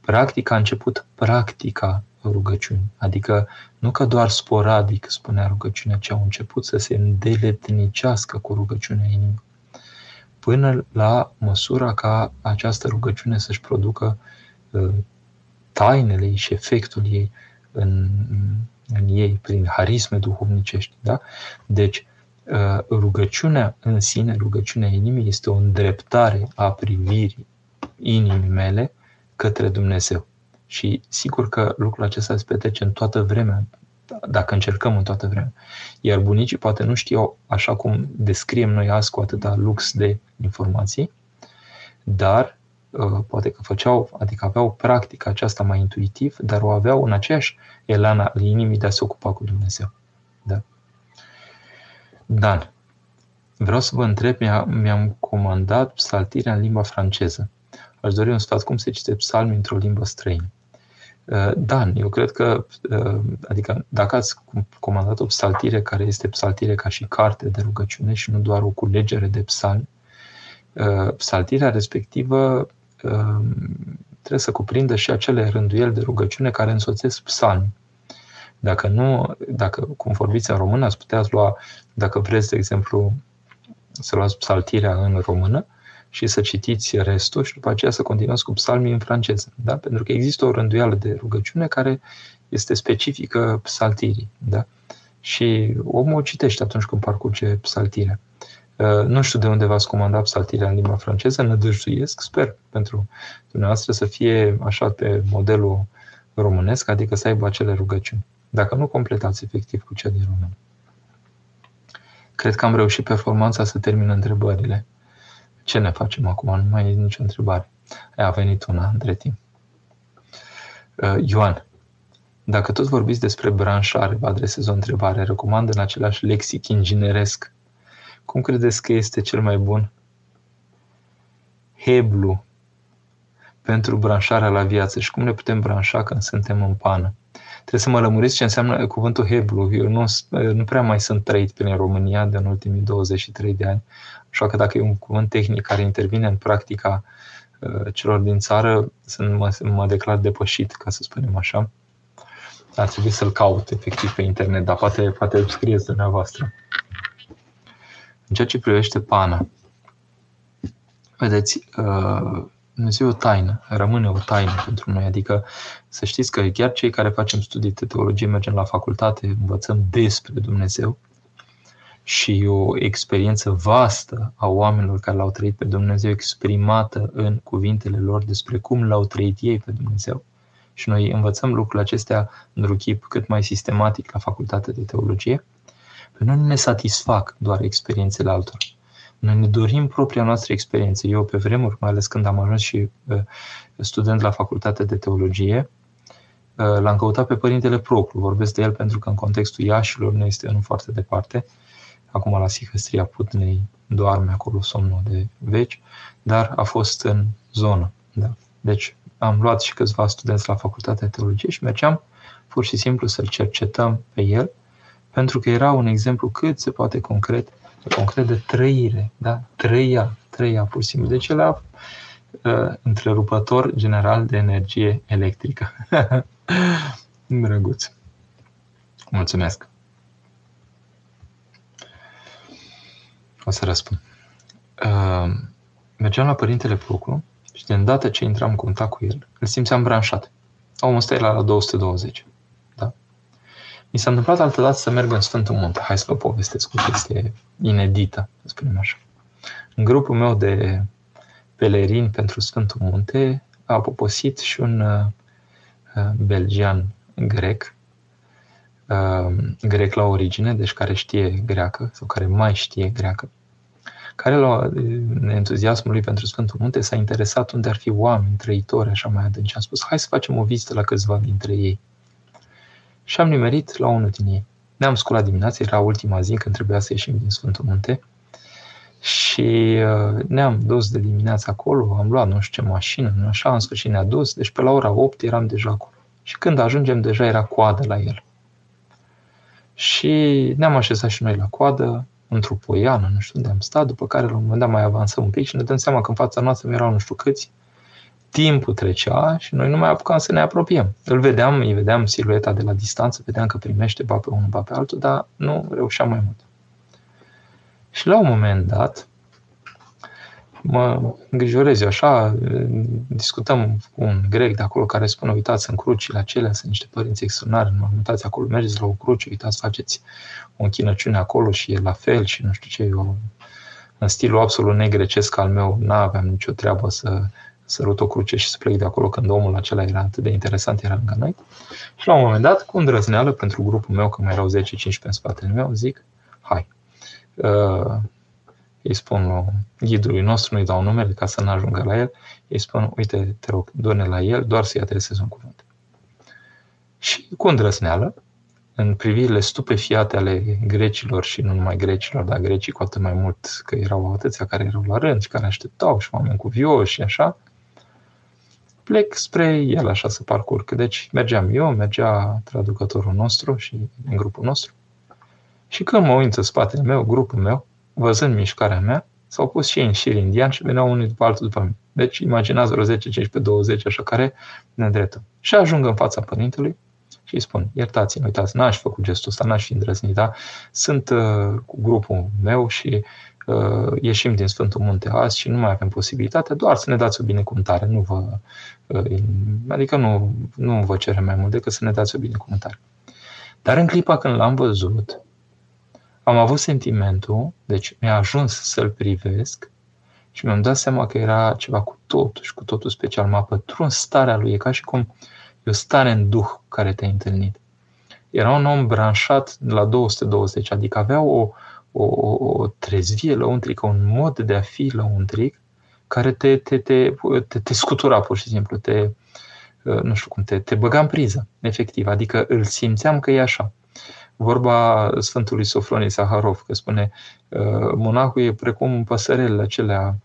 practica a început practica rugăciuni. Adică nu că doar sporadic spunea rugăciunea, ci au început să se îndeletnicească cu rugăciunea inimii. Până la măsura ca această rugăciune să-și producă uh, tainele ei și efectul ei în, în ei, prin harisme duhovnicești. Da? Deci, uh, rugăciunea în sine, rugăciunea inimii, este o îndreptare a privirii inimii mele către Dumnezeu. Și sigur că lucrul acesta se petrece în toată vremea, dacă încercăm în toată vremea. Iar bunicii poate nu știau așa cum descriem noi azi cu atâta lux de informații, dar uh, poate că făceau, adică aveau practica aceasta mai intuitiv, dar o aveau în aceeași elan al inimii de a se ocupa cu Dumnezeu. Da? Dan. Vreau să vă întreb, mi-am comandat psaltirea în limba franceză. Aș dori un sfat cum se cite psalmi într-o limbă străină. Uh, Dan, eu cred că, uh, adică dacă ați comandat o psaltire care este psaltire ca și carte de rugăciune și nu doar o culegere de psalmi, uh, psaltirea respectivă trebuie să cuprindă și acele rânduieli de rugăciune care însoțesc psalmi. Dacă nu, dacă cum vorbiți în română, ați putea lua, dacă vreți, de exemplu, să luați psaltirea în română și să citiți restul și după aceea să continuați cu psalmii în franceză. Da? Pentru că există o rânduială de rugăciune care este specifică psaltirii. Da? Și omul o citește atunci când parcurge psaltirea. Uh, nu știu de unde v-ați comandat psaltirea în limba franceză, nădăjduiesc, sper pentru dumneavoastră să fie așa pe modelul românesc, adică să aibă acele rugăciuni. Dacă nu, completați efectiv cu cea din român. Cred că am reușit performanța să termin întrebările. Ce ne facem acum? Nu mai e nicio întrebare. A venit una între timp. Uh, Ioan, dacă tot vorbiți despre branșare, vă adresez o întrebare. Recomand în același lexic ingineresc. Cum credeți că este cel mai bun? Heblu pentru branșarea la viață și cum ne putem branșa când suntem în pană. Trebuie să mă lămuriți ce înseamnă cuvântul Heblu. Eu nu, nu prea mai sunt trăit prin România de în ultimii 23 de ani, așa că dacă e un cuvânt tehnic care intervine în practica uh, celor din țară, sunt, mă, mă declar depășit, ca să spunem așa. Ar trebui să-l caut efectiv pe internet, dar poate, poate îl scrieți dumneavoastră. În ceea ce privește pana, vedeți, uh, Dumnezeu e o taină, rămâne o taină pentru noi. Adică să știți că chiar cei care facem studii de teologie, mergem la facultate, învățăm despre Dumnezeu și o experiență vastă a oamenilor care l-au trăit pe Dumnezeu exprimată în cuvintele lor despre cum l-au trăit ei pe Dumnezeu. Și noi învățăm lucrurile acestea într-un chip cât mai sistematic la facultatea de teologie. Pe noi nu ne satisfac doar experiențele altora noi ne dorim propria noastră experiență. Eu, pe vremuri, mai ales când am ajuns și uh, student la facultatea de teologie, uh, l-am căutat pe Părintele Proclu. Vorbesc de el pentru că în contextul Iașilor nu este unul foarte departe. Acum la Sihăstria Putnei doarme acolo somnul de veci, dar a fost în zonă. Da. Deci am luat și câțiva studenți la facultatea de teologie și mergeam pur și simplu să-l cercetăm pe el, pentru că era un exemplu cât se poate concret concret de trăire, da? Trăia, trăia pur și simplu. Deci era uh, întrerupător general de energie electrică. [laughs] Drăguț. Mulțumesc. O să răspund. Uh, mergeam la Părintele Plucu și de îndată ce intram în contact cu el, îl simțeam branșat. Omul ăsta era la 220. Mi s-a întâmplat altă dată să merg în Sfântul Munte. Hai să vă povestesc o chestie inedită, să spunem așa. În grupul meu de pelerini pentru Sfântul Munte a poposit și un uh, belgian grec, uh, grec la origine, deci care știe greacă sau care mai știe greacă, care la entuziasmul lui pentru Sfântul Munte s-a interesat unde ar fi oameni trăitori așa mai adânci. A spus, hai să facem o vizită la câțiva dintre ei și am nimerit la unul din ei. Ne-am sculat dimineața, era ultima zi când trebuia să ieșim din Sfântul Munte și uh, ne-am dus de dimineața acolo, am luat nu știu ce mașină, nu așa, în sfârșit ne-a dus, deci pe la ora 8 eram deja acolo. Și când ajungem, deja era coadă la el. Și ne-am așezat și noi la coadă, într-o poiană, nu știu unde am stat, după care la un moment dat mai avansăm un pic și ne dăm seama că în fața noastră erau nu știu câți, timpul trecea și noi nu mai apucam să ne apropiem. Îl vedeam, îi vedeam silueta de la distanță, vedeam că primește ba pe unul, ba pe altul, dar nu reușeam mai mult. Și la un moment dat, mă îngrijorez eu așa, discutăm cu un grec de acolo care spune, uitați, în crucile acelea sunt niște părinți extraordinari, uitați acolo, mergeți la o cruce, uitați, faceți o închinăciune acolo și e la fel și nu știu ce, eu în stilul absolut negrecesc al meu, n-aveam nicio treabă să sărut o cruce și să plec de acolo când omul acela era atât de interesant, era lângă noi. Și la un moment dat, cu îndrăzneală pentru grupul meu, că mai erau 10-15 în spatele meu, zic, hai. Uh, îi spun ghidului nostru, nu-i dau numele ca să nu ajungă la el, îi spun, uite, te rog, du la el, doar să-i adresez un cuvânt. Și cu îndrăzneală, în privirile stupefiate ale grecilor și nu numai grecilor, dar grecii cu atât mai mult că erau atâția care erau la rând și care așteptau și oameni cu vioși și așa, plec spre el așa să parcurg. Deci mergeam eu, mergea traducătorul nostru și în grupul nostru. Și când mă uit în spatele meu, grupul meu, văzând mișcarea mea, s-au pus și ei în șir indian și veneau unul după altul după mine. Deci imaginează vreo 10, 15, 20, așa care ne îndreptă. Și ajung în fața părintelui și îi spun, iertați-mă, uitați, n-aș făcut gestul ăsta, n-aș fi îndrăznit, da? Sunt uh, cu grupul meu și uh, ieșim din Sfântul Munte azi și nu mai avem posibilitate, doar să ne dați o binecuvântare, nu vă, uh, adică nu, nu vă cerem mai mult decât să ne dați o binecuvântare. Dar în clipa când l-am văzut, am avut sentimentul, deci mi-a ajuns să-l privesc și mi-am dat seama că era ceva cu totul și cu totul special. M-a pătruns starea lui, e ca și cum e o stare în duh care te-ai întâlnit. Era un om branșat la 220, adică avea o, o, o trezvie lăuntrică, un mod de a fi lăuntric care te, te, te, te, te scutura pur și simplu, te, nu știu cum, te, te băga în priză, efectiv. Adică îl simțeam că e așa vorba Sfântului Sofronie Saharov, că spune uh, monahul e precum păsărelele acelea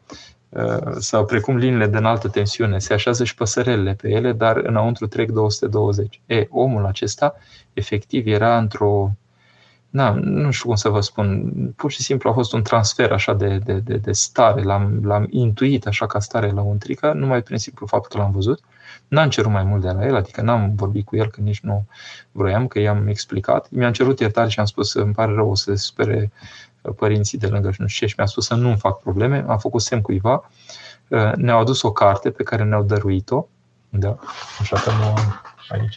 uh, sau precum liniile de înaltă tensiune, se așează și păsărelele pe ele, dar înăuntru trec 220. E, omul acesta, efectiv, era într-o na, nu știu cum să vă spun, pur și simplu a fost un transfer așa de, de, de, de stare, l-am, l-am intuit așa ca stare la untrică, numai prin simplu fapt că l-am văzut. N-am cerut mai mult de la el, adică n-am vorbit cu el, că nici nu vroiam, că i-am explicat. Mi-am cerut iertare și am spus, îmi pare rău, o să se supere părinții de lângă și nu știu ce, și mi-a spus să nu-mi fac probleme, am făcut semn cuiva, ne-au adus o carte pe care ne-au dăruit-o, da, așa că nu am aici,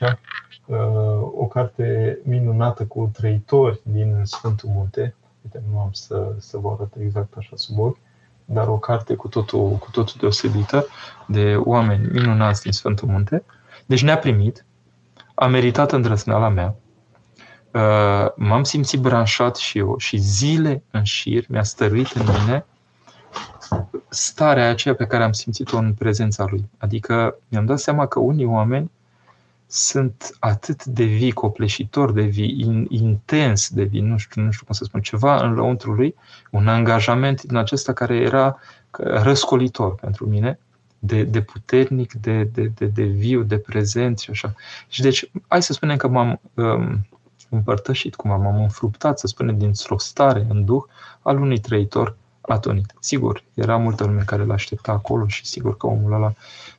o carte minunată cu trăitori din Sfântul Munte, uite, nu am să, să vă arăt exact așa sub ochi, dar o carte cu totul, cu totul deosebită, de oameni minunați din Sfântul Munte. Deci ne-a primit, a meritat îndrăzneala mea, uh, m-am simțit branșat și eu și zile în șir mi-a stăruit în mine starea aceea pe care am simțit-o în prezența lui. Adică mi-am dat seama că unii oameni sunt atât de vii, copleșitor de vii, in, intens de vii, nu știu, nu știu cum să spun, ceva în lăuntru lui, un angajament din acesta care era răscolitor pentru mine, de, de puternic, de, de, de, de viu, de prezent și așa. Și deci, hai să spunem că m-am um, împărtășit, cum m-am înfruptat, să spunem, dintr-o stare în duh al unui trăitor atonit. Sigur, era multă lume care l-aștepta acolo și sigur că omul ăla,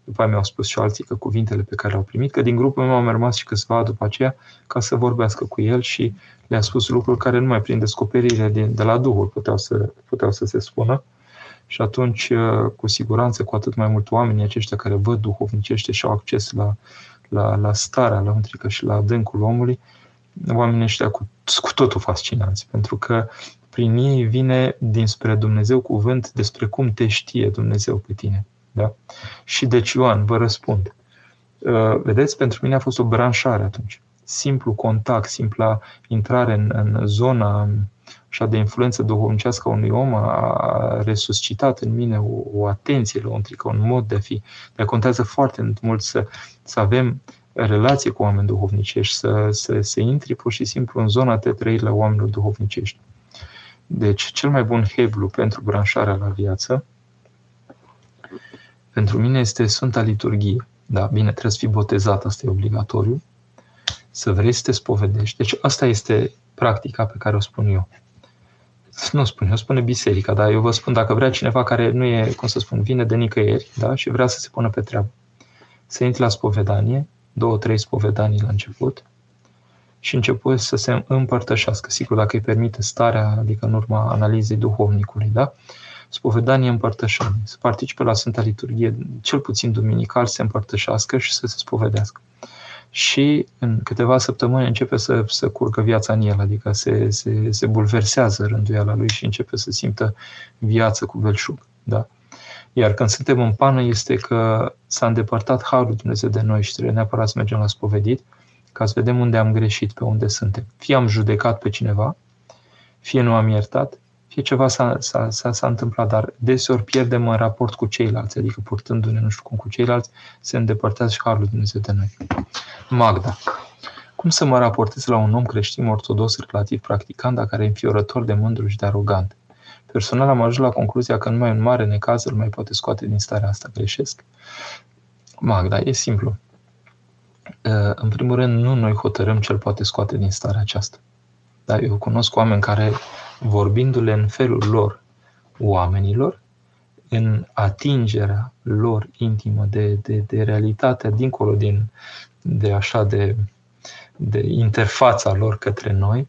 după aia mi-au spus și alții că cuvintele pe care le-au primit, că din grupul meu au rămas și câțiva după aceea ca să vorbească cu el și le-a spus lucruri care numai prin descoperire din, de la Duhul puteau să, puteau să se spună. Și atunci, uh, cu siguranță, cu atât mai mult oamenii aceștia care văd duhovnicește și au acces la, la, la starea lăuntrică și la adâncul omului, oamenii ăștia cu, cu totul fascinanți, pentru că prin ei vine dinspre Dumnezeu cuvânt despre cum te știe Dumnezeu pe tine. Da? Și deci, Ioan, vă răspund. Uh, vedeți, pentru mine a fost o branșare atunci. Simplu contact, simpla intrare în, în zona așa de influență duhovnicească a unui om a resuscitat în mine o, o atenție lăuntrică, un mod de a fi. De contează foarte mult să, să avem relație cu oameni duhovnicești, să, să, să intri pur și simplu în zona de trăirile oamenilor duhovnicești. Deci, cel mai bun heblu pentru branșarea la viață, pentru mine este Sfânta Liturghie. Da, bine, trebuie să fii botezat, asta e obligatoriu. Să vrei să te spovedești. Deci asta este practica pe care o spun eu. Nu spun eu, spune biserica, dar eu vă spun dacă vrea cineva care nu e, cum să spun, vine de nicăieri da, și vrea să se pună pe treabă. Să intri la spovedanie, două, trei spovedanii la început, și început să se împărtășească. Sigur, dacă îi permite starea, adică în urma analizei duhovnicului, da? Spovedanie împărtășanie, să participe la Sfânta Liturghie, cel puțin duminical, să se împărtășească și să se spovedească. Și în câteva săptămâni începe să, să curgă viața în el, adică se, se, se bulversează rânduiala lui și începe să simtă viață cu belșug. Da? Iar când suntem în pană este că s-a îndepărtat Harul Dumnezeu de noi și trebuie neapărat să mergem la spovedit, ca să vedem unde am greșit, pe unde suntem. Fie am judecat pe cineva, fie nu am iertat, fie ceva s-a, s-a, s-a, s-a întâmplat, dar deseori pierdem în raport cu ceilalți, adică purtându-ne nu știu cum cu ceilalți, se îndepărtează și Harul Dumnezeu de noi. Magda. Cum să mă raportez la un om creștin ortodox relativ practicant, dar care e înfiorător de mândru și de arogant? Personal am ajuns la concluzia că numai un mare necaz îl mai poate scoate din starea asta. Greșesc? Magda, e simplu. Uh, în primul rând, nu noi hotărâm ce îl poate scoate din starea aceasta. Dar eu cunosc oameni care, vorbindu-le în felul lor oamenilor, în atingerea lor intimă de, de, de realitatea dincolo din, de așa de, de interfața lor către noi,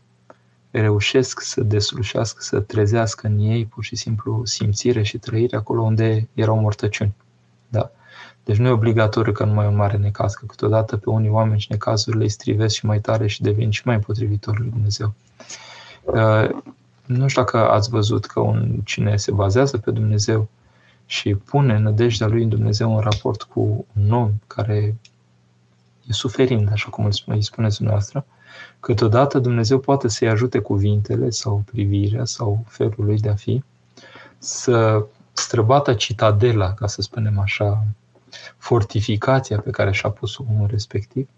reușesc să deslușească, să trezească în ei pur și simplu simțire și trăire acolo unde erau mortăciuni. Da. Deci nu e obligatoriu că numai un mare necaz, că câteodată pe unii oameni și necazurile îi strivesc și mai tare și devin și mai împotrivitori lui Dumnezeu. Uh, nu știu dacă ați văzut că un, cine se bazează pe Dumnezeu și pune nădejdea lui în Dumnezeu în raport cu un om care e suferind, așa cum îi spuneți dumneavoastră, câteodată Dumnezeu poate să-i ajute cuvintele sau privirea sau felul lui de a fi să străbată citadela, ca să spunem așa, fortificația pe care și-a pus omul respectiv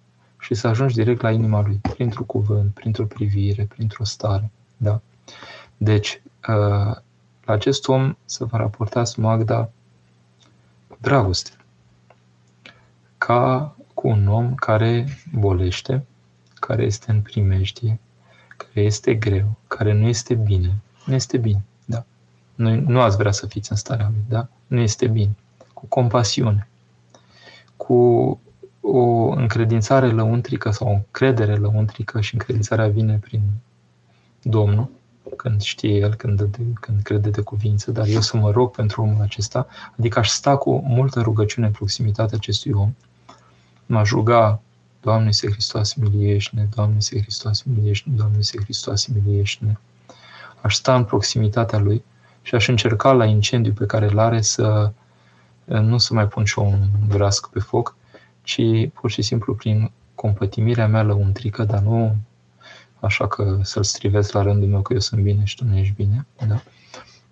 și să ajungi direct la inima lui, printr-un cuvânt, printr-o privire, printr-o stare. Da? Deci, uh, la acest om să vă raportați Magda dragoste. Ca cu un om care bolește, care este în primejdie, care este greu, care nu este bine. Nu este bine, da. Nu, nu ați vrea să fiți în starea lui, da? Nu este bine. Cu compasiune, cu o încredințare lăuntrică sau o încredere lăuntrică și încredințarea vine prin Domnul, când știe el, când, de, când crede de cuvință, dar eu să mă rog pentru omul acesta, adică aș sta cu multă rugăciune în proximitatea acestui om, m-aș ruga, Doamne se Hristos miliește Doamne se Hristos miliește Doamne se Hristos miliește Aș sta în proximitatea lui și aș încerca la incendiu pe care îl are să nu să mai pun și un vrasc pe foc, ci pur și simplu prin compătimirea mea lăuntrică, dar nu așa că să-l strivesc la rândul meu că eu sunt bine și tu nu ești bine, da?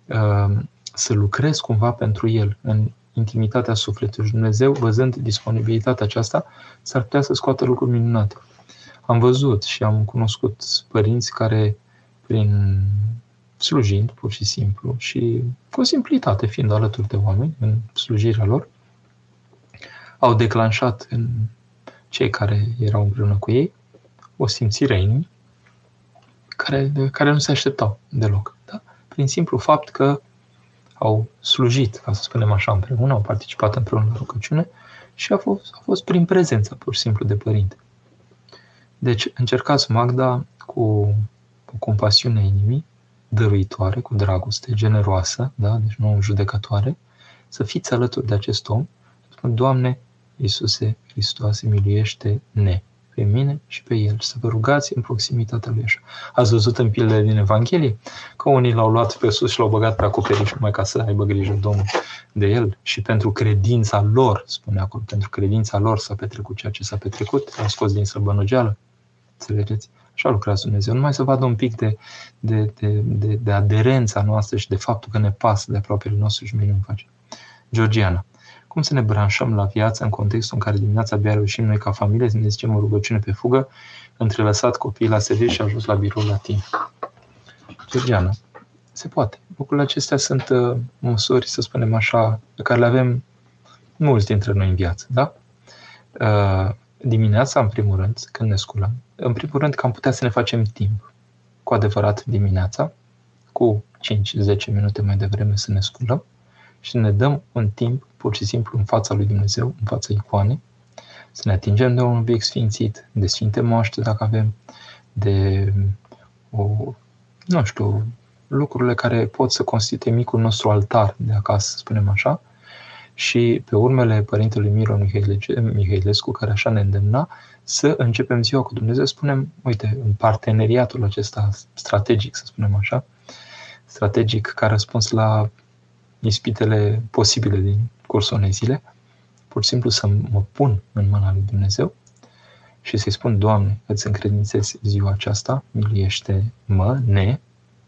Ehm, să lucrez cumva pentru el în intimitatea sufletului. Și Dumnezeu, văzând disponibilitatea aceasta, s-ar putea să scoată lucruri minunate. Am văzut și am cunoscut părinți care, prin slujind pur și simplu și cu simplitate, fiind alături de oameni în slujirea lor, au declanșat în cei care erau împreună cu ei o simțire a inimii care, care nu se așteptau deloc. Da? Prin simplu fapt că au slujit, ca să spunem așa, împreună, au participat împreună la rugăciune și a fost, a fost prin prezența, pur și simplu, de părinte. Deci, încercați Magda cu o compasiune inimii, dăruitoare, cu dragoste, generoasă, da? deci nu judecătoare, să fiți alături de acest om. Doamne, Iisuse Hristoase, miluiește-ne pe mine și pe el, să vă rugați în proximitatea lui așa. Ați văzut în pilele din Evanghelie că unii l-au luat pe sus și l-au băgat pe acoperiș numai ca să aibă grijă Domnul de el și pentru credința lor, spune acolo, pentru credința lor s-a petrecut ceea ce s-a petrecut, l-au scos din sărbănogeală. Înțelegeți? Așa lucrează Dumnezeu. Numai să vadă un pic de, de, de, de, de aderența noastră și de faptul că ne pasă de aproapele nostru și nu face. Georgiana. Cum să ne branșăm la viață în contextul în care dimineața abia reușim noi ca familie să ne zicem o rugăciune pe fugă, între lăsat copiii la serviciu și ajuns la birou la timp? Georgiana, se poate. Lucrurile acestea sunt uh, măsuri, să spunem așa, pe care le avem mulți dintre noi în viață, da? Uh, dimineața, în primul rând, când ne sculăm, în primul rând că am putea să ne facem timp cu adevărat dimineața, cu 5-10 minute mai devreme să ne sculăm și ne dăm un timp pur și simplu în fața lui Dumnezeu, în fața icoanei, să ne atingem de un obiect sfințit, de sfinte moaște dacă avem, de o, nu știu, lucrurile care pot să constituie micul nostru altar de acasă, să spunem așa, și pe urmele Părintelui Miron Mihailescu, care așa ne îndemna, să începem ziua cu Dumnezeu, spunem, uite, în parteneriatul acesta strategic, să spunem așa, strategic ca răspuns la ispitele posibile din cursul unei zile, pur și simplu să mă pun în mâna lui Dumnezeu și să-i spun, Doamne, îți încredințez ziua aceasta, miliește-mă, ne,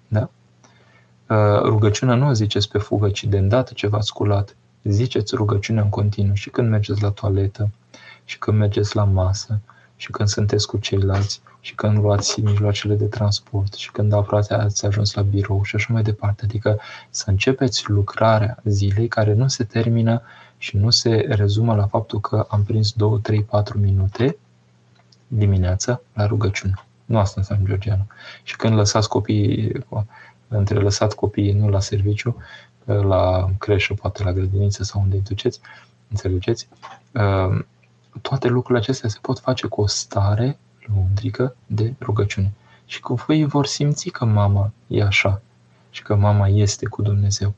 da? Uh, rugăciunea nu o ziceți pe fugă, ci de îndată ce v-ați sculat, ziceți rugăciunea în continuu și când mergeți la toaletă, și când mergeți la masă, și când sunteți cu ceilalți și când luați mijloacele de transport și când aproape ați ajuns la birou și așa mai departe. Adică să începeți lucrarea zilei care nu se termină și nu se rezumă la faptul că am prins 2, 3, 4 minute dimineața la rugăciune. Nu asta înseamnă Georgiana. Și când lăsați copiii, între lăsat copiii nu la serviciu, la creșă, poate la grădiniță sau unde îi duceți, înțelegeți? Ehm, toate lucrurile acestea se pot face cu o stare lăuntrică de rugăciune. Și cu voi vor simți că mama e așa și că mama este cu Dumnezeu.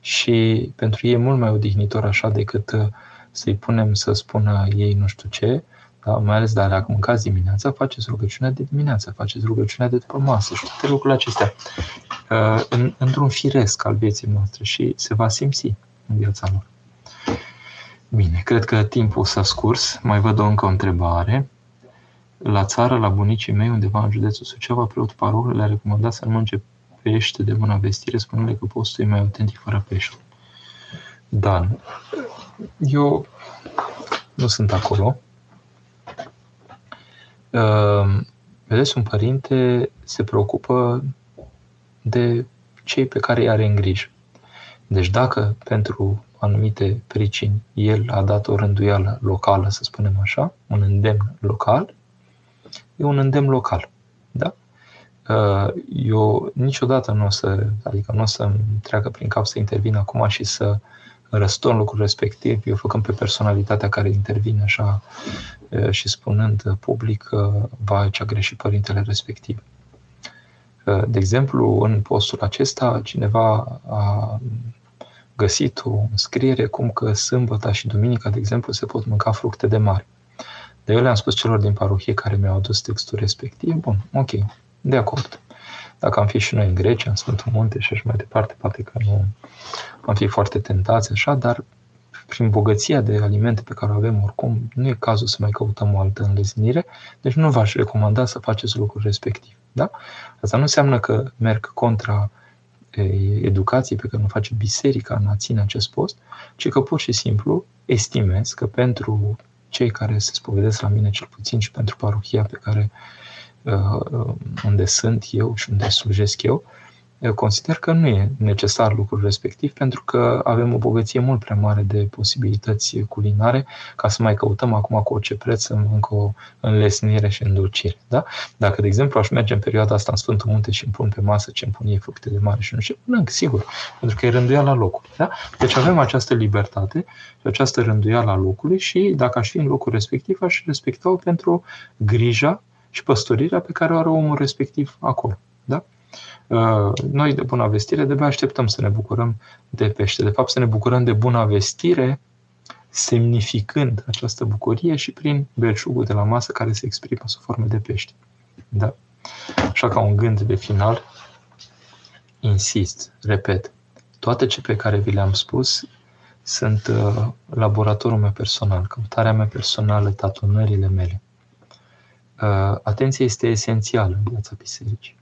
Și pentru ei e mult mai odihnitor așa decât uh, să-i punem să spună ei nu știu ce, da? mai ales dacă mâncați dimineața, faceți rugăciunea de dimineață, faceți rugăciunea de după masă și toate lucrurile acestea uh, în, într-un firesc al vieții noastre și se va simți în viața lor. Bine, cred că timpul s-a scurs. Mai văd o încă o întrebare. La țară, la bunicii mei, undeva în județul Suceava, preotul parohul le-a recomandat să nu mănânce pește de bună vestire, spunându că postul e mai autentic fără pește. Da, eu nu sunt acolo. Ehm, vedeți, un părinte se preocupă de cei pe care îi are în grijă. Deci dacă pentru anumite pricini el a dat o rânduială locală, să spunem așa, un îndemn local, e un îndemn local. Da? Uh, eu niciodată nu o să, adică nu o să treacă prin cap să intervin acum și să răstorn lucrul respectiv, eu făcând pe personalitatea care intervine așa uh, și spunând public, va ce a greșit părintele respectiv. Uh, de exemplu, în postul acesta, cineva a găsit o scriere cum că sâmbătă și duminica, de exemplu, se pot mânca fructe de mare. De eu le-am spus celor din parohie care mi-au adus textul respectiv, bun, ok, de acord. Dacă am fi și noi în Grecia, în Sfântul Munte și așa mai departe, poate că nu am fi foarte tentați așa, dar prin bogăția de alimente pe care o avem oricum, nu e cazul să mai căutăm o altă înleznire, deci nu v-aș recomanda să faceți lucrul respectiv. Da? Asta nu înseamnă că merg contra educației pe care nu face biserica în a ține acest post, ci că pur și simplu estimez că pentru cei care se spovedesc la mine cel puțin și pentru parohia pe care uh, unde sunt eu și unde slujesc eu, eu consider că nu e necesar lucrul respectiv pentru că avem o bogăție mult prea mare de posibilități culinare ca să mai căutăm acum cu orice preț încă o înlesnire și îndulcire. Da? Dacă, de exemplu, aș merge în perioada asta în Sfântul Munte și îmi pun pe masă ce îmi pun ei fructe de mare și nu știu, mănânc, sigur, pentru că e rânduiala locului. Da? Deci avem această libertate și această rânduială a locului și dacă aș fi în locul respectiv, aș respecta-o pentru grija și păstorirea pe care o are omul respectiv acolo. Da? Uh, noi de bună vestire de așteptăm să ne bucurăm de pește. De fapt, să ne bucurăm de bună vestire, semnificând această bucurie și prin belșugul de la masă care se exprimă sub formă de pește. Da. Așa ca un gând de final, insist, repet, toate ce pe care vi le-am spus sunt uh, laboratorul meu personal, căutarea mea personală, tatonările mele. Uh, atenția este esențială în viața bisericii.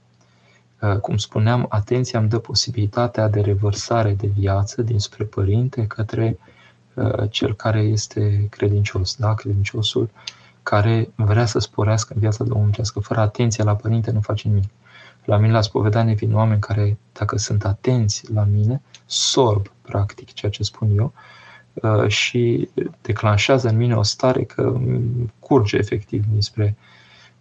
Uh, cum spuneam, atenția îmi dă posibilitatea de revărsare de viață dinspre părinte către uh, cel care este credincios, da? credinciosul care vrea să sporească în viața domnicească. Fără atenție la părinte nu face nimic. La mine la spovedanie vin oameni care, dacă sunt atenți la mine, sorb, practic, ceea ce spun eu, uh, și declanșează în mine o stare că curge efectiv dinspre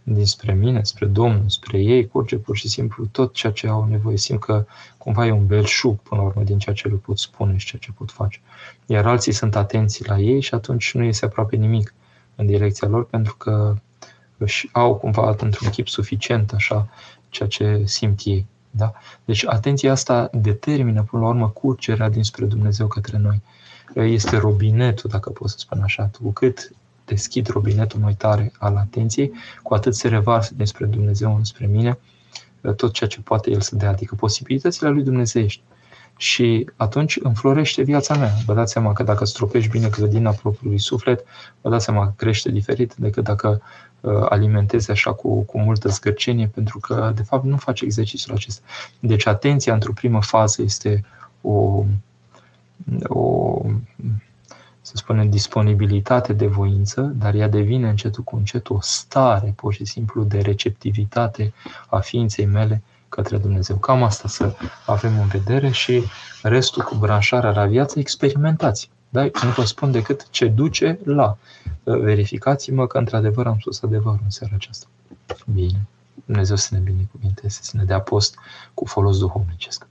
dinspre mine, spre Domnul, spre ei, curge pur și simplu tot ceea ce au nevoie. Simt că cumva e un belșug până la urmă din ceea ce le pot spune și ceea ce pot face. Iar alții sunt atenți la ei și atunci nu iese aproape nimic în direcția lor pentru că își au cumva într-un chip suficient așa ceea ce simt ei. Da? Deci atenția asta determină până la urmă curgerea dinspre Dumnezeu către noi. Este robinetul, dacă pot să spun așa. Cu cât deschid robinetul mai tare al atenției, cu atât se revarsă despre Dumnezeu înspre mine uh, tot ceea ce poate El să dea, adică posibilitățile lui Dumnezeiești. Și atunci înflorește viața mea. Vă dați seama că dacă stropești bine grădina propriului suflet, vă dați seama că crește diferit decât dacă uh, alimentezi așa cu, cu multă zgârcenie, pentru că, de fapt, nu faci exercițiul acesta. Deci, atenția într-o primă fază este o, o să spunem, disponibilitate de voință, dar ea devine încetul cu încet o stare, pur și simplu, de receptivitate a ființei mele către Dumnezeu. Cam asta să avem în vedere și restul cu branșarea la viață, experimentați. Da? Nu vă spun decât ce duce la. Verificați-mă că într-adevăr am spus adevărul în seara aceasta. Bine. Dumnezeu să ne binecuvinteze, să ne dea post cu folos duhovnicesc.